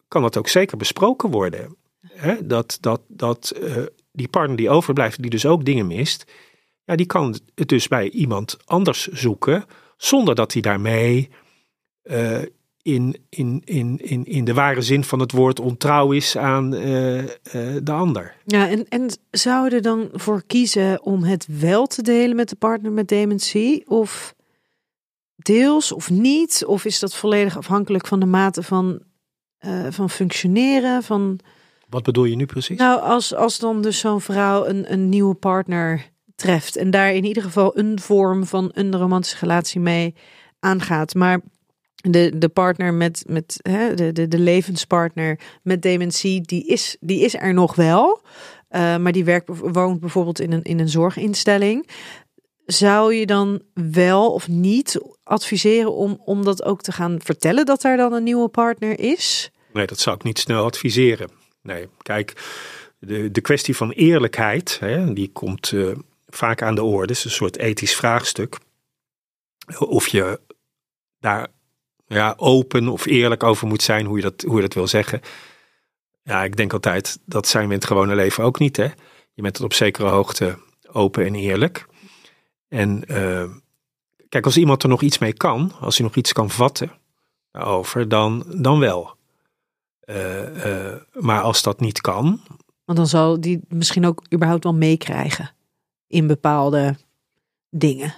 kan dat ook zeker besproken worden? Hè? Dat, dat, dat uh, die partner die overblijft, die dus ook dingen mist, ja, die kan het dus bij iemand anders zoeken zonder dat hij daarmee uh, in, in, in, in, in de ware zin van het woord ontrouw is aan uh, uh, de ander. Ja, en, en zou je er dan voor kiezen om het wel te delen met de partner met dementie? Of deels of niet? Of is dat volledig afhankelijk van de mate van, van functioneren? Van... Wat bedoel je nu precies? Nou, als, als dan dus zo'n vrouw een, een nieuwe partner treft. En daar in ieder geval een vorm van een romantische relatie mee aangaat. Maar de, de partner met, met hè, de, de, de levenspartner met dementie, die is, die is er nog wel. Uh, maar die werkt, woont bijvoorbeeld in een, in een zorginstelling. Zou je dan wel of niet adviseren om, om dat ook te gaan vertellen dat er dan een nieuwe partner is? Nee, dat zou ik niet snel adviseren. Nee, kijk, de, de kwestie van eerlijkheid, hè, die komt uh, vaak aan de orde. Het is een soort ethisch vraagstuk. Of je daar ja, open of eerlijk over moet zijn, hoe je, dat, hoe je dat wil zeggen. Ja, ik denk altijd, dat zijn we in het gewone leven ook niet. Hè? Je bent op zekere hoogte open en eerlijk. En uh, kijk, als iemand er nog iets mee kan, als hij nog iets kan vatten over, dan, dan wel. Uh, uh, maar als dat niet kan. Want dan zal die misschien ook überhaupt wel meekrijgen in bepaalde dingen.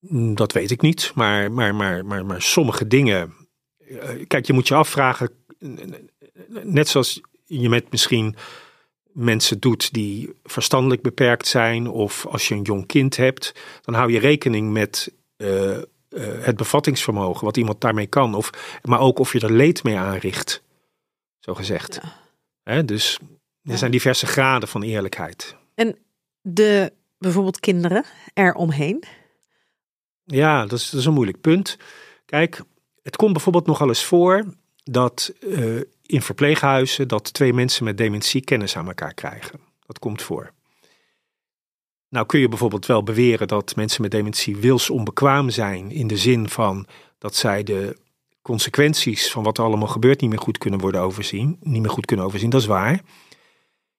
Mm, Dat weet ik niet, maar, maar, maar, maar, maar sommige dingen. eh, Kijk, je moet je afvragen, net zoals je met misschien mensen doet die verstandelijk beperkt zijn, of als je een jong kind hebt, dan hou je rekening met eh, eh, het bevattingsvermogen, wat iemand daarmee kan, of, maar ook of je er leed mee aanricht, zo gezegd. Hè, dus er Ja. zijn diverse graden van eerlijkheid. De bijvoorbeeld kinderen eromheen. Ja, dat is, een moeilijk punt. Kijk, het komt bijvoorbeeld nogal eens voor dat eh, in verpleeghuizen dat twee mensen met dementie kennis aan elkaar krijgen. Dat komt voor. Nou kun je bijvoorbeeld wel beweren dat mensen met dementie wilsonbekwaam zijn in de zin van dat zij de consequenties van wat er allemaal gebeurt niet meer goed kunnen worden overzien, niet meer goed kunnen overzien. Dat is waar.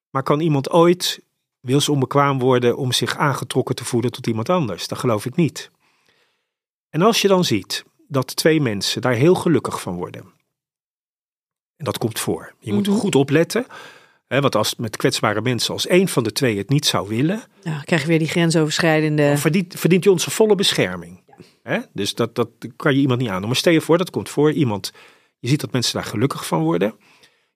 Maar kan iemand ooit wilsonbekwaam worden om zich aangetrokken te voelen tot iemand anders? Dat geloof ik niet. En als je dan ziet dat twee mensen daar heel gelukkig van worden. En dat komt voor. Je moet Mhm. goed opletten. Hè, want als met kwetsbare mensen, als één van de twee het niet zou willen, dan krijg je weer die grensoverschrijdende. verdient, verdient je onze volle bescherming. Hè? Dus dat, dat kan je iemand niet aan. Maar stel je voor, dat komt voor. Iemand, je ziet dat mensen daar gelukkig van worden.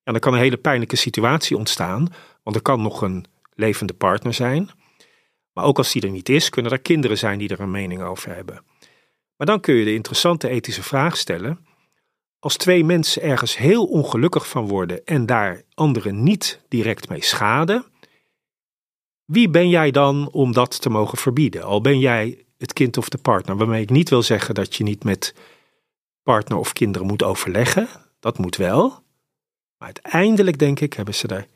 Ja, dan kan een hele pijnlijke situatie ontstaan. Want er kan nog een levende partner zijn. Maar ook als die er niet is, kunnen er kinderen zijn die er een mening over hebben. Maar dan kun je de interessante ethische vraag stellen. Als twee mensen ergens heel ongelukkig van worden en daar anderen niet direct mee schaden, wie ben jij dan om dat te mogen verbieden? Al ben jij het kind of de partner, waarmee ik niet wil zeggen dat je niet met partner of kinderen moet overleggen. Dat moet wel. Maar uiteindelijk denk ik hebben ze daar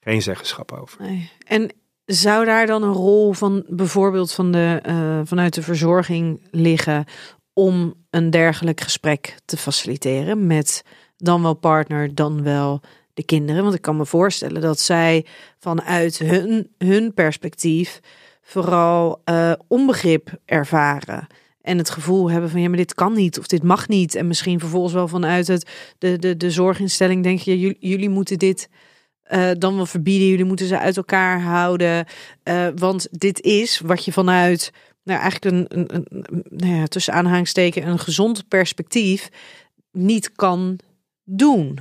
geen zeggenschap over. Nee. En zou daar dan een rol van bijvoorbeeld van de, eh, vanuit de verzorging liggen om een dergelijk gesprek te faciliteren met dan wel partner, dan wel de kinderen? Want ik kan me voorstellen dat zij vanuit hun, hun perspectief vooral eh, onbegrip ervaren. En het gevoel hebben van ja, maar dit kan niet of dit mag niet. En misschien vervolgens wel vanuit het, de, de, de zorginstelling denk je, jullie, jullie moeten dit eh, dan wel verbieden. Jullie moeten ze uit elkaar houden. Eh, want dit is wat je vanuit, nou eigenlijk een, een, een, nou ja, tussen aanhangsteken een gezond perspectief niet kan doen.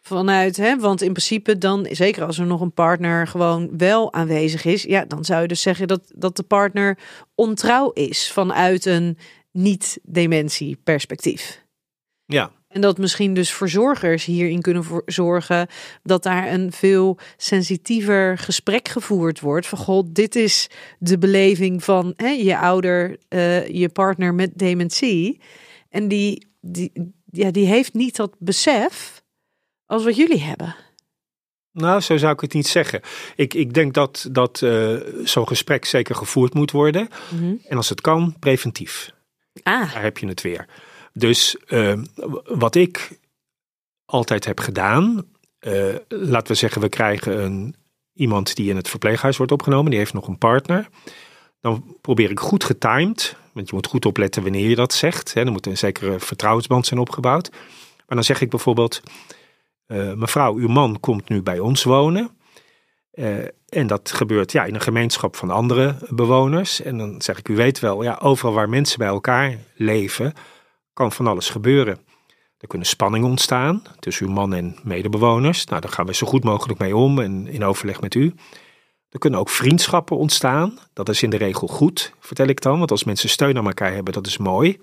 Vanuit, hè, want in principe dan, zeker als er nog een partner gewoon wel aanwezig is, ja, dan zou je dus zeggen dat, dat de partner ontrouw is vanuit een niet-dementie perspectief. Ja, En dat misschien dus verzorgers hierin kunnen zorgen dat daar een veel sensitiever gesprek gevoerd wordt. Van god, dit is de beleving van hè, je ouder, eh, je partner met dementie. En die, die, ja, die heeft niet dat besef als wat jullie hebben. nou zo zou ik het niet zeggen. Ik, ik denk dat, dat eh, zo'n gesprek zeker gevoerd moet worden. En als het kan, preventief. Ah, Daar heb je het weer. Dus eh, wat ik altijd heb gedaan, eh, laten we zeggen, we krijgen een, iemand die in het verpleeghuis wordt opgenomen, die heeft nog een partner. Dan probeer ik goed getimed, want je moet goed opletten wanneer je dat zegt. Hè, er moet een zekere vertrouwensband zijn opgebouwd. Maar dan zeg ik bijvoorbeeld, eh, mevrouw, uw man komt nu bij ons wonen. Eh, en dat gebeurt ja, in een gemeenschap van andere bewoners. En dan zeg ik, u weet wel, ja, overal waar mensen bij elkaar leven, kan van alles gebeuren. Er kunnen spanningen ontstaan tussen uw man en medebewoners. Nou, daar gaan we zo goed mogelijk mee om en in overleg met u. Er kunnen ook vriendschappen ontstaan. Dat is in de regel goed, vertel ik dan. Want als mensen steun aan elkaar hebben, dat is mooi.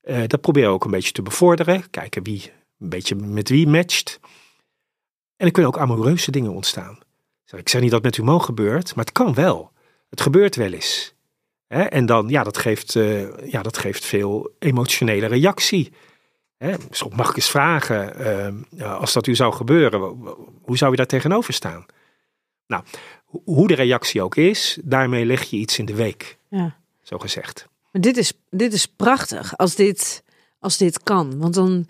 Eh, dat proberen we ook een beetje te bevorderen. Kijken wie een beetje met wie matcht. En er kunnen ook amoureuze dingen ontstaan. Ik zeg niet dat het met uw man gebeurt, maar het kan wel. Het gebeurt wel eens. Hè? En dan, ja, dat geeft, eh, ja, dat geeft veel emotionele reactie. Hè? Soms mag ik eens vragen, eh, als dat u zou gebeuren, hoe zou je daar tegenover staan? Nou, ho- hoe de reactie ook is, daarmee leg je iets in de week, ja. zo gezegd. Maar dit is, dit is prachtig als dit, als dit kan. Want dan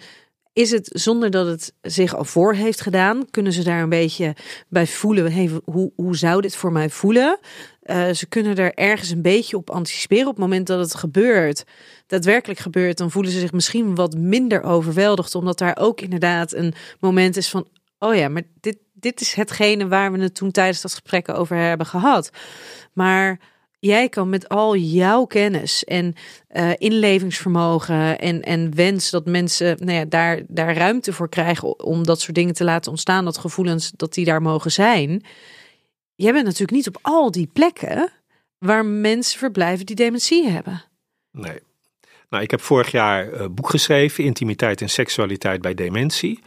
is het zonder dat het zich al voor heeft gedaan, kunnen ze daar een beetje bij voelen. Hey, hoe, hoe zou dit voor mij voelen? Eh, ze kunnen er ergens een beetje op anticiperen. Op het moment dat het gebeurt, daadwerkelijk gebeurt, dan voelen ze zich misschien wat minder overweldigd. Omdat daar ook inderdaad een moment is van: oh ja, maar dit, dit is hetgene waar we het toen tijdens dat gesprek over hebben gehad. Maar jij kan met al jouw kennis en uh, inlevingsvermogen en, en wens dat mensen nou ja, daar, daar ruimte voor krijgen om dat soort dingen te laten ontstaan, dat gevoelens dat die daar mogen zijn. Jij bent natuurlijk niet op al die plekken waar mensen verblijven die dementie hebben. Nee. Nou, ik heb vorig jaar een boek geschreven, Intimiteit en Seksualiteit bij Dementie.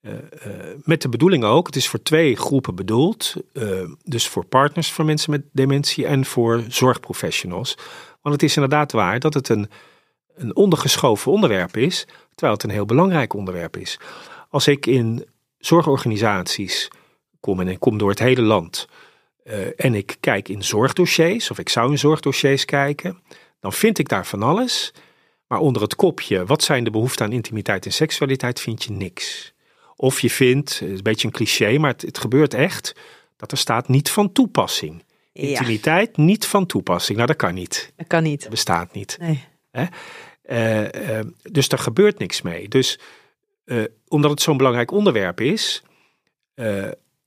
Uh, uh, met de bedoeling ook, het is voor twee groepen bedoeld. Dus voor partners van mensen met dementie en voor zorgprofessionals. Want het is inderdaad waar dat het een, een ondergeschoven onderwerp is, terwijl het een heel belangrijk onderwerp is. Als ik in zorgorganisaties kom en ik kom door het hele land en ik kijk in zorgdossiers, of ik zou in zorgdossiers kijken, dan vind ik daar van alles. Maar onder het kopje, wat zijn de behoeften aan intimiteit en seksualiteit, vind je niks. Of je vindt, het is een beetje een cliché, maar het, het gebeurt echt, dat er staat niet van toepassing. Intimiteit niet van toepassing. Nou, dat kan niet. Dat kan niet. Dat bestaat niet. Nee. Uh, uh, dus daar gebeurt niks mee. Dus uh, omdat het zo'n belangrijk onderwerp is,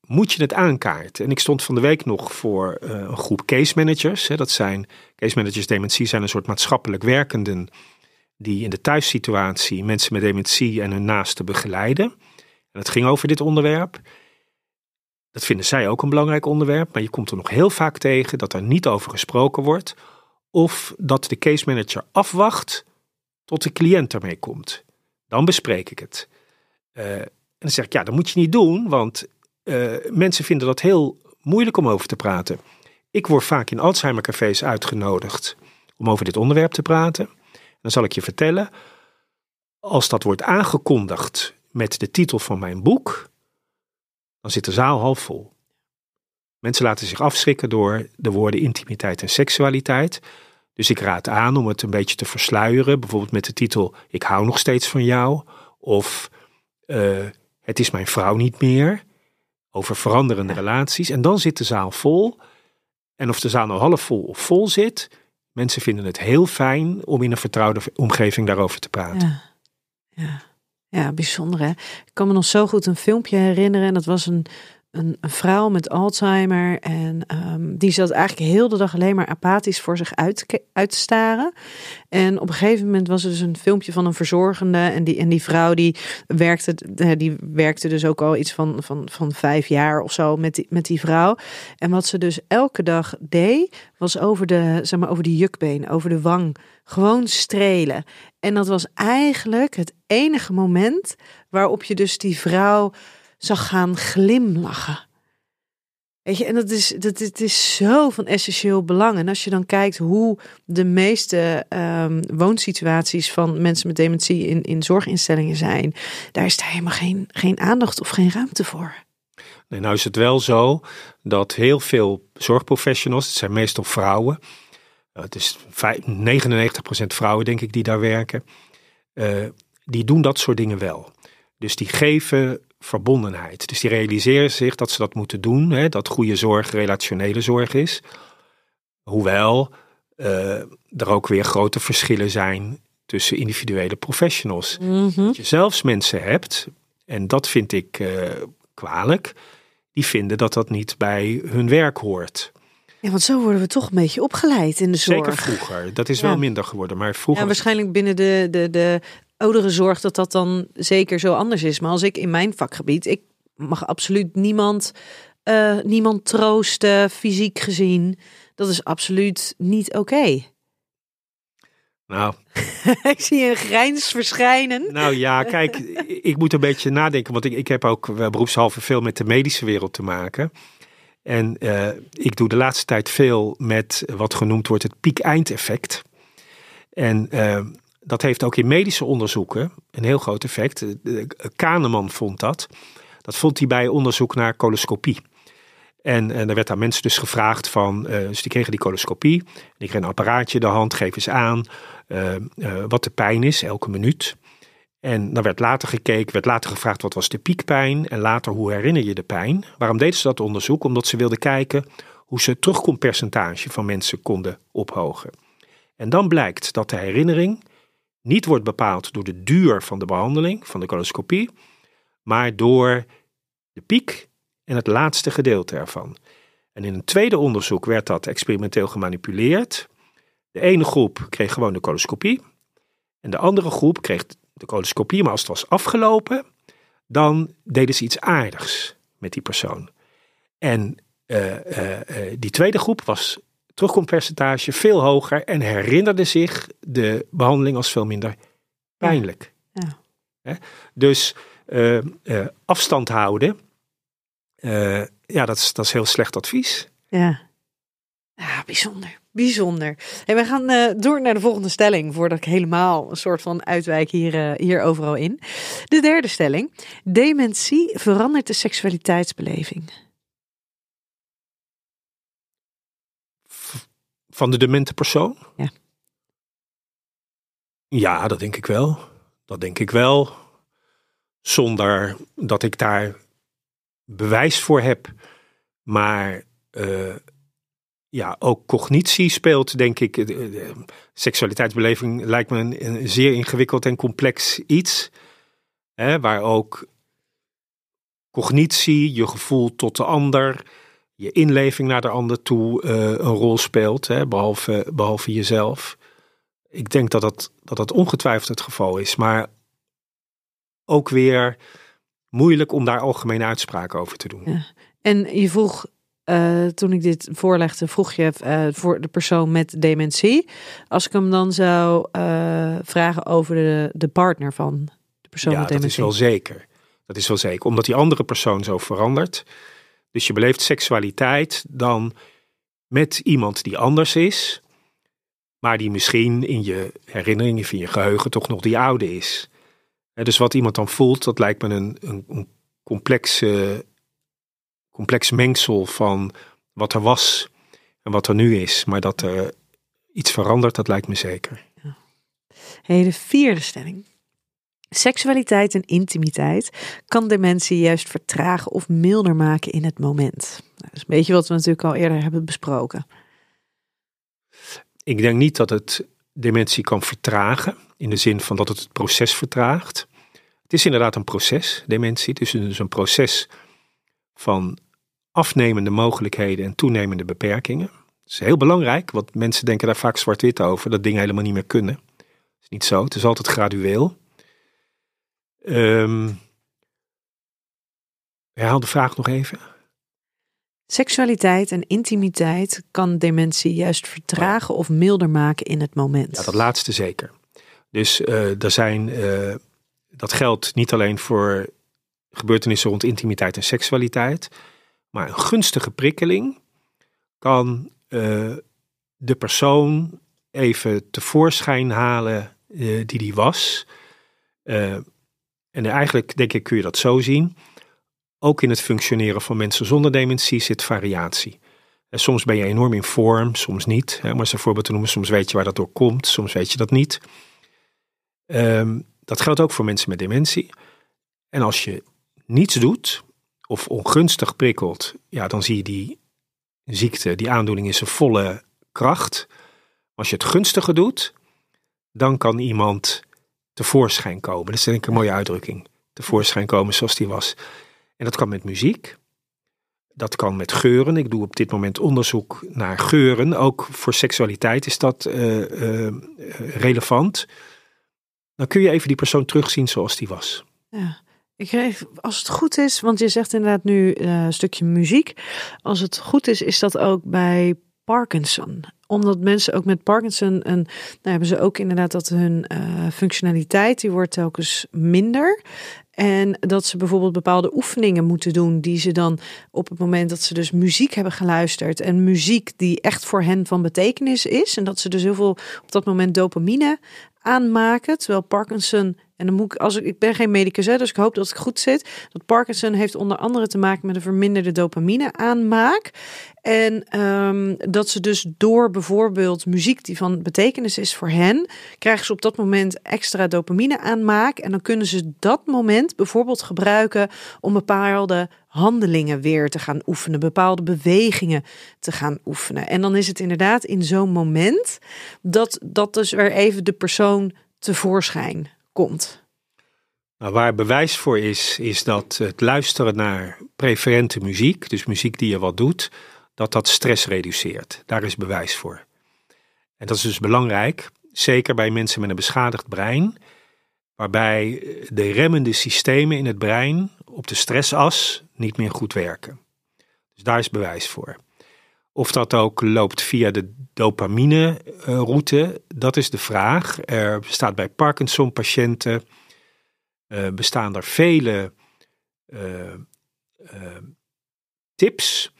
moet je het aankaarten. En ik stond van de week nog voor een groep case managers. Hè, dat zijn, case managers dementie zijn een soort maatschappelijk werkenden die in de thuissituatie mensen met dementie en hun naasten begeleiden. En het ging over dit onderwerp. Dat vinden zij ook een belangrijk onderwerp, maar je komt er nog heel vaak tegen dat er niet over gesproken wordt. Of dat de case manager afwacht tot de cliënt ermee komt. Dan bespreek ik het. Uh, en dan zeg ik, ja, dat moet je niet doen, want uh, mensen vinden dat heel moeilijk om over te praten. Ik word vaak in Alzheimer-cafés uitgenodigd om over dit onderwerp te praten. Dan zal ik je vertellen, als dat wordt aangekondigd met de titel van mijn boek, dan zit de zaal half vol. Mensen laten zich afschrikken door de woorden intimiteit en seksualiteit. Dus ik raad aan om het een beetje te versluieren, bijvoorbeeld met de titel Ik hou nog steeds van jou, of uh, Het is mijn vrouw niet meer, over veranderende relaties. En dan zit de zaal vol. En of de zaal nou half vol of vol zit, Mensen vinden het heel fijn om in een vertrouwde omgeving daarover te praten. Ja, ja. ja bijzonder hè. Ik kan me nog zo goed een filmpje herinneren. En dat was een, een, een vrouw met Alzheimer. En um, die zat eigenlijk heel de dag alleen maar apathisch voor zich uit, te staren. En op een gegeven moment was er dus een filmpje van een verzorgende. En die, en die vrouw die werkte, die werkte dus ook al iets van, van, van vijf jaar of zo met die, met die vrouw. En wat ze dus elke dag deed, was over de, zeg maar, over de jukbeen, over de wang. Gewoon strelen. En dat was eigenlijk het enige moment waarop je dus die vrouw zag gaan glimlachen. Weet je, en dat is, dat, het is zo van essentieel belang. En als je dan kijkt hoe de meeste um, woonsituaties van mensen met dementie in, in zorginstellingen zijn, daar is daar helemaal geen, geen aandacht of geen ruimte voor. Nee, nou is het wel zo dat heel veel zorgprofessionals, het zijn meestal vrouwen, het is 99% vrouwen denk ik die daar werken, uh, die doen dat soort dingen wel. Dus die geven verbondenheid. Dus die realiseren zich dat ze dat moeten doen, hè, dat goede zorg relationele zorg is. Hoewel uh, er ook weer grote verschillen zijn tussen individuele professionals. Mm -hmm. Dat je zelfs mensen hebt, en dat vind ik uh, kwalijk, die vinden dat dat niet bij hun werk hoort. Ja, want zo worden we toch een beetje opgeleid in de zorg. Zeker vroeger. Dat is ja. wel minder geworden. Maar vroeger. Ja, waarschijnlijk binnen de, de, de oudere zorg dat dat dan zeker zo anders is. Maar als ik in mijn vakgebied, ik mag absoluut niemand, uh, niemand troosten, fysiek gezien. Dat is absoluut niet oké. Okay. Nou. (laughs) ik zie een grijns verschijnen. Nou ja, kijk, ik moet een beetje nadenken, want ik, ik heb ook beroepshalve veel met de medische wereld te maken. En uh, ik doe de laatste tijd veel met wat genoemd wordt het piek-eindeffect. En uh, dat heeft ook in medische onderzoeken een heel groot effect. Kahneman vond dat. Dat vond hij bij onderzoek naar coloscopie. En, er werd aan mensen dus gevraagd van, uh, dus die kregen die coloscopie. Die kregen een apparaatje in de hand, geef eens aan uh, uh, wat de pijn is, elke minuut. En dan werd later gekeken, werd later gevraagd wat was de piekpijn en later hoe herinner je de pijn. Waarom deden ze dat onderzoek? Omdat ze wilden kijken hoe ze het terugkompercentage van mensen konden ophogen. En dan blijkt dat de herinnering niet wordt bepaald door de duur van de behandeling, van de coloscopie, maar door de piek en het laatste gedeelte ervan. En in een tweede onderzoek werd dat experimenteel gemanipuleerd. De ene groep kreeg gewoon de coloscopie. En de andere groep kreeg de coloscopie, maar als het was afgelopen, dan deden ze iets aardigs met die persoon. En uh, uh, die tweede groep was terugkompercentage veel hoger en herinnerde zich de behandeling als veel minder pijnlijk. Ja. Dus afstand houden, ja, dat is, dat is heel slecht advies. Ja, bijzonder. Bijzonder. En we gaan uh, door naar de volgende stelling, voordat ik helemaal een soort van uitwijk hier, uh, hier overal in. De derde stelling. Dementie verandert de seksualiteitsbeleving. Van de demente persoon? Ja. Ja, dat denk ik wel. Dat denk ik wel. Zonder dat ik daar bewijs voor heb. Maar uh, ja, ook cognitie speelt, denk ik. De, seksualiteitsbeleving lijkt me een, een, zeer ingewikkeld en complex iets. Hè, waar ook cognitie, je gevoel tot de ander, je inleving naar de ander toe uh, een rol speelt, hè, behalve, behalve jezelf. Ik denk dat dat, dat dat ongetwijfeld het geval is, maar ook weer moeilijk om daar algemene uitspraken over te doen. Ja. En je vroeg uh, toen ik dit voorlegde, vroeg je uh, voor de persoon met dementie. Als ik hem dan zou vragen over de, de partner van de persoon ja, met dementie. dat is wel zeker. Dat is wel zeker. Omdat die andere persoon zo verandert. Dus je beleeft seksualiteit dan met iemand die anders is. Maar die misschien in je herinnering of in je geheugen toch nog die oude is. dus wat iemand dan voelt, dat lijkt me een, een, een complexe complex mengsel van wat er was en wat er nu is. Maar dat er iets verandert, dat lijkt me zeker. Ja. Hey, de vierde stelling. Seksualiteit en intimiteit kan dementie juist vertragen of milder maken in het moment. Nou, dat is een beetje wat we natuurlijk al eerder hebben besproken. Ik denk niet dat het dementie kan vertragen, in de zin van dat het het proces vertraagt. Het is inderdaad een proces, dementie. Het is dus een proces van afnemende mogelijkheden en toenemende beperkingen. Dat is heel belangrijk, want mensen denken daar vaak zwart-wit over, dat dingen helemaal niet meer kunnen. Dat is niet zo, het is altijd gradueel. Um, herhaal de vraag nog even. Seksualiteit en intimiteit kan dementie juist vertragen of milder maken in het moment. Ja, dat laatste zeker. Dus uh, er zijn, uh, dat geldt niet alleen voor gebeurtenissen rond intimiteit en seksualiteit, maar een gunstige prikkeling kan uh, de persoon even tevoorschijn halen die die was. En eigenlijk, denk ik, kun je dat zo zien. Ook in het functioneren van mensen zonder dementie zit variatie. En soms ben je enorm in vorm, soms niet. Hè, om eens een voorbeeld te noemen, soms weet je waar dat door komt, soms weet je dat niet. Um, dat geldt ook voor mensen met dementie. En als je niets doet, of ongunstig prikkelt, ja, dan zie je die ziekte, die aandoening in zijn volle kracht. Als je het gunstige doet, dan kan iemand tevoorschijn komen. Dat is denk ik een mooie uitdrukking. Tevoorschijn komen zoals die was. En dat kan met muziek. Dat kan met geuren. Ik doe op dit moment onderzoek naar geuren. Ook voor seksualiteit is dat uh, uh, relevant. Dan kun je even die persoon terugzien zoals die was. Ja. Ik kreeg, als het goed is, want je zegt inderdaad nu uh, een stukje muziek. Als het goed is, is dat ook bij Parkinson. Omdat mensen ook met Parkinson, en, nou hebben ze ook inderdaad dat hun uh, functionaliteit, die wordt telkens minder. En dat ze bijvoorbeeld bepaalde oefeningen moeten doen, die ze dan op het moment dat ze dus muziek hebben geluisterd. En muziek die echt voor hen van betekenis is. En dat ze dus heel veel op dat moment dopamine aanmaken. Terwijl Parkinson en dan moet ik, als ik, ik ben geen medicus, hè, dus ik hoop dat ik goed zit. Dat Parkinson heeft onder andere te maken met een verminderde dopamine aanmaak. En um, dat ze dus door bijvoorbeeld muziek die van betekenis is voor hen, krijgen ze op dat moment extra dopamine aanmaak. En dan kunnen ze dat moment bijvoorbeeld gebruiken om bepaalde handelingen weer te gaan oefenen, bepaalde bewegingen te gaan oefenen. En dan is het inderdaad in zo'n moment dat dat dus weer even de persoon tevoorschijn komt. Nou, waar bewijs voor is, is dat het luisteren naar preferente muziek, dus muziek die je wat doet, dat dat stress reduceert. Daar is bewijs voor. En dat is dus belangrijk, zeker bij mensen met een beschadigd brein, waarbij de remmende systemen in het brein op de stressas niet meer goed werken. Dus daar is bewijs voor. Of dat ook loopt via de dopamine-route, dat is de vraag. Er bestaat bij Parkinson-patiënten uh, bestaan er vele uh, tips.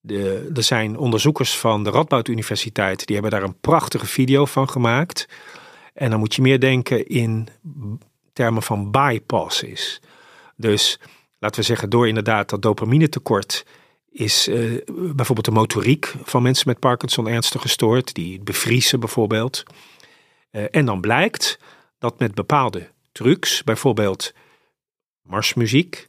De, er zijn onderzoekers van de Radboud Universiteit, die hebben daar een prachtige video van gemaakt. En dan moet je meer denken in termen van bypasses. Dus laten we zeggen, door inderdaad dat dopamine tekort is uh, bijvoorbeeld de motoriek van mensen met Parkinson ernstig gestoord, die bevriezen bijvoorbeeld. Uh, en dan blijkt dat met bepaalde trucs, bijvoorbeeld marsmuziek,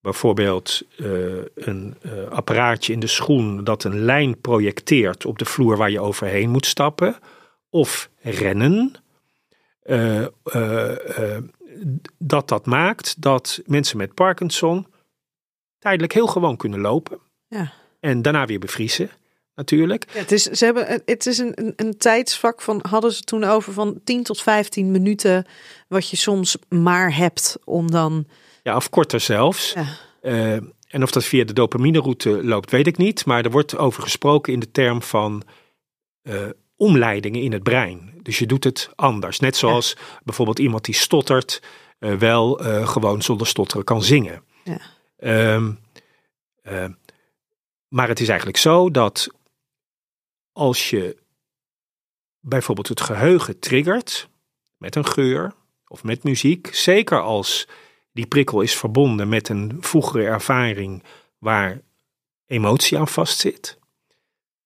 bijvoorbeeld uh, een apparaatje in de schoen dat een lijn projecteert op de vloer waar je overheen moet stappen, of rennen, dat dat maakt dat mensen met Parkinson tijdelijk heel gewoon kunnen lopen. Ja. En daarna weer bevriezen, natuurlijk. Ja, het is, ze hebben, het is een, een, een tijdsvak van, hadden ze toen over van 10 tot 15 minuten, wat je soms maar hebt om dan. Ja, of korter zelfs. Ja. Uh, en of dat via de dopamine-route loopt, weet ik niet. Maar er wordt over gesproken in de term van uh, omleidingen in het brein. Dus je doet het anders. Net zoals ja. bijvoorbeeld iemand die stottert, uh, wel gewoon zonder stotteren kan zingen. Ja. Um, maar het is eigenlijk zo dat als je bijvoorbeeld het geheugen triggert met een geur of met muziek, zeker als die prikkel is verbonden met een vroegere ervaring waar emotie aan vastzit,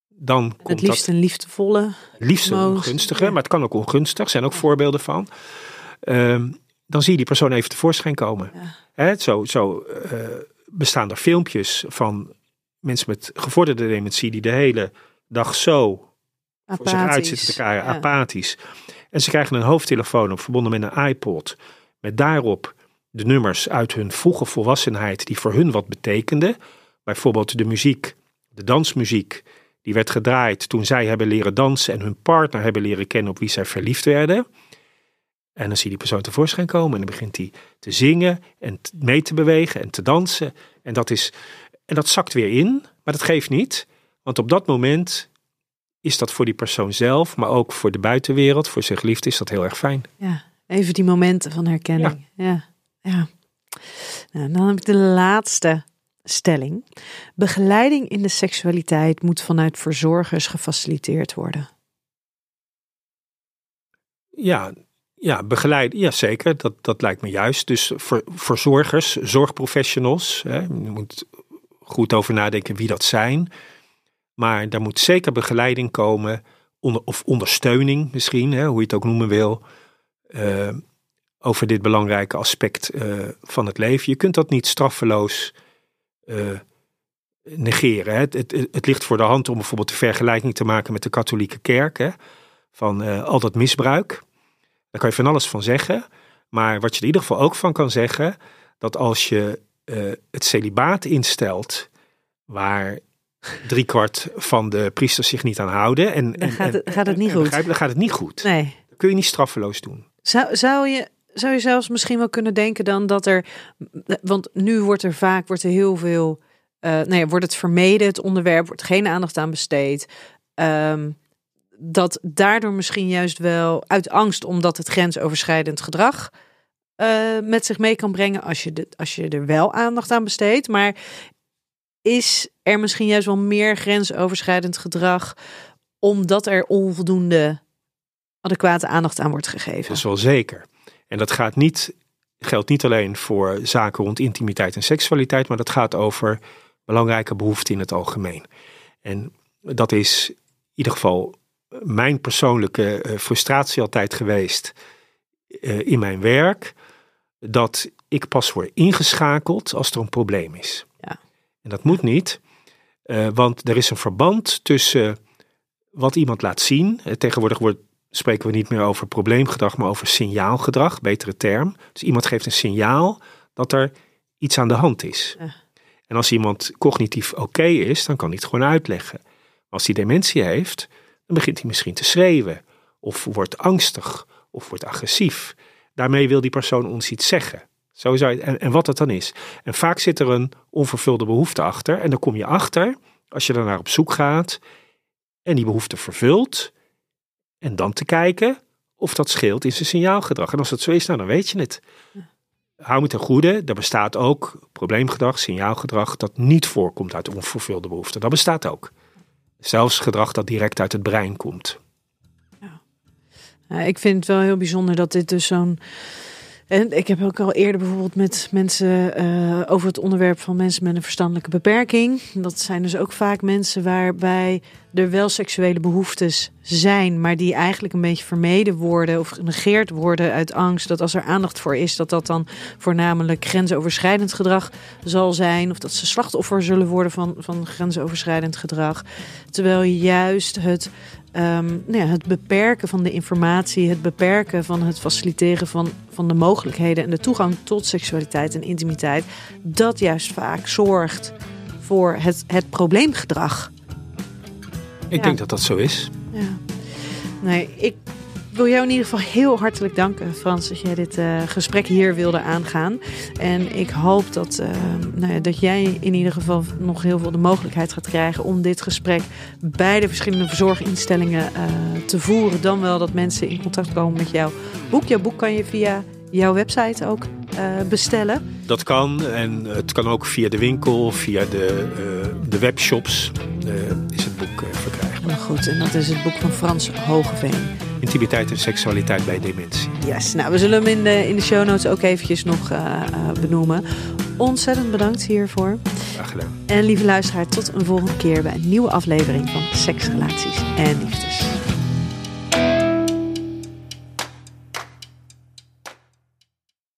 dan het komt liefst dat een liefdevolle. liefst een emotie, gunstige, ja. maar het kan ook ongunstig, zijn ook voorbeelden van. Ehm, dan zie je die persoon even tevoorschijn komen. Ja. Zo zo eh, bestaan er filmpjes van mensen met gevorderde dementie die de hele dag zo voor zich uit Apathisch. zitten te Ja. apathisch. En ze krijgen een hoofdtelefoon op, verbonden met een iPod, met daarop de nummers uit hun vroege volwassenheid die voor hun wat betekenden. Bijvoorbeeld de muziek, de dansmuziek, die werd gedraaid toen zij hebben leren dansen en hun partner hebben leren kennen op wie zij verliefd werden. En dan zie je die persoon tevoorschijn komen en dan begint hij te zingen en mee te bewegen en te dansen. En dat, is, en dat zakt weer in, maar dat geeft niet. Want op dat moment is dat voor die persoon zelf, maar ook voor de buitenwereld, voor zijn geliefde, is dat heel erg fijn. Ja, even die momenten van herkenning. Ja, ja. Nou, dan heb ik de laatste stelling. Begeleiding in de seksualiteit moet vanuit verzorgers gefaciliteerd worden. Ja, ja begeleid, ja zeker, dat, dat lijkt me juist. Dus voor verzorgers, zorgprofessionals, hè, je moet goed over nadenken wie dat zijn. Maar daar moet zeker begeleiding komen, onder, of ondersteuning misschien, hè, hoe je het ook noemen wil, eh, over dit belangrijke aspect eh, van het leven. Je kunt dat niet straffeloos eh, negeren. Hè. Het, het, het ligt voor de hand om bijvoorbeeld de vergelijking te maken met de katholieke kerk, hè, van al dat misbruik. Daar kan je van alles van zeggen. Maar wat je er in ieder geval ook van kan zeggen, dat als je eh, het celibaat instelt, waar driekwart van de priesters zich niet aan houden. En, Dan en- gaat het- en- gaat het niet en goed. begrijp- Dan gaat het niet goed. Nee. Dat kun je niet straffeloos doen. Zou, zou, je, zou je zelfs misschien wel kunnen denken dan dat er. Want nu wordt er vaak wordt er heel veel. eh nee, wordt het vermeden, het onderwerp, wordt geen aandacht aan besteed. Ehm, dat daardoor misschien juist wel uit angst, omdat het grensoverschrijdend gedrag eh, met zich mee kan brengen, als je, de, als je er wel aandacht aan besteedt. Maar is er misschien juist wel meer grensoverschrijdend gedrag, omdat er onvoldoende adequate aandacht aan wordt gegeven? Dat is wel zeker. En dat gaat niet, geldt niet alleen voor zaken rond intimiteit en seksualiteit, maar dat gaat over belangrijke behoeften in het algemeen. En dat is in ieder geval mijn persoonlijke eh, frustratie altijd geweest eh, in mijn werk. Dat ik pas word ingeschakeld als er een probleem is. Ja. En dat moet niet, eh, want er is een verband tussen wat iemand laat zien. Eh, Tegenwoordig wordt, spreken we niet meer over probleemgedrag, maar over signaalgedrag, betere term. Dus iemand geeft een signaal dat er iets aan de hand is. Ja. En als iemand cognitief oké is, dan kan hij het gewoon uitleggen. Als hij dementie heeft, dan begint hij misschien te schreeuwen, of wordt angstig, of wordt agressief. Daarmee wil die persoon ons iets zeggen. Zo zou je, en, en wat dat dan is. En vaak zit er een onvervulde behoefte achter. En dan kom je achter, als je naar op zoek gaat en die behoefte vervult. En dan te kijken of dat scheelt in zijn signaalgedrag. En als dat zo is, nou, dan weet je het. Hou me ten goede, er bestaat ook probleemgedrag, signaalgedrag, dat niet voorkomt uit onvervulde behoeften. Dat bestaat ook. Zelfs gedrag dat direct uit het brein komt. Ik vind het wel heel bijzonder dat dit dus zo'n en ik heb ook al eerder bijvoorbeeld met mensen uh, over het onderwerp van mensen met een verstandelijke beperking. Dat zijn dus ook vaak mensen waarbij er wel seksuele behoeftes zijn, maar die eigenlijk een beetje vermeden worden of genegeerd worden uit angst. Dat als er aandacht voor is, dat dat dan voornamelijk grensoverschrijdend gedrag zal zijn. Of dat ze slachtoffer zullen worden van, van grensoverschrijdend gedrag. Terwijl juist het um, nou ja, het beperken van de informatie, het beperken van het faciliteren van, van de mogelijkheden en de toegang tot seksualiteit en intimiteit, dat juist vaak zorgt voor het, het probleemgedrag. Ik denk dat dat zo is. Ja. Nee, ik wil jou in ieder geval heel hartelijk danken, Frans, dat jij dit uh, gesprek hier wilde aangaan. En ik hoop dat, uh, nou ja, dat jij in ieder geval nog heel veel de mogelijkheid gaat krijgen om dit gesprek bij de verschillende verzorginstellingen uh, te voeren. Dan wel dat mensen in contact komen met jouw boek. Jouw boek kan je via jouw website ook bestellen. Dat kan en het kan ook via de winkel, via de, de webshops is het boek verkrijgbaar. Nou goed, en dat is het boek van Frans Hogeveen intimiteit en seksualiteit bij dementie. Yes, nou we zullen hem in de, in de show notes ook eventjes nog uh, uh, benoemen. Ontzettend bedankt hiervoor. Graag gedaan. En lieve luisteraar, tot een volgende keer bij een nieuwe aflevering van Seks, Relaties en Liefdes.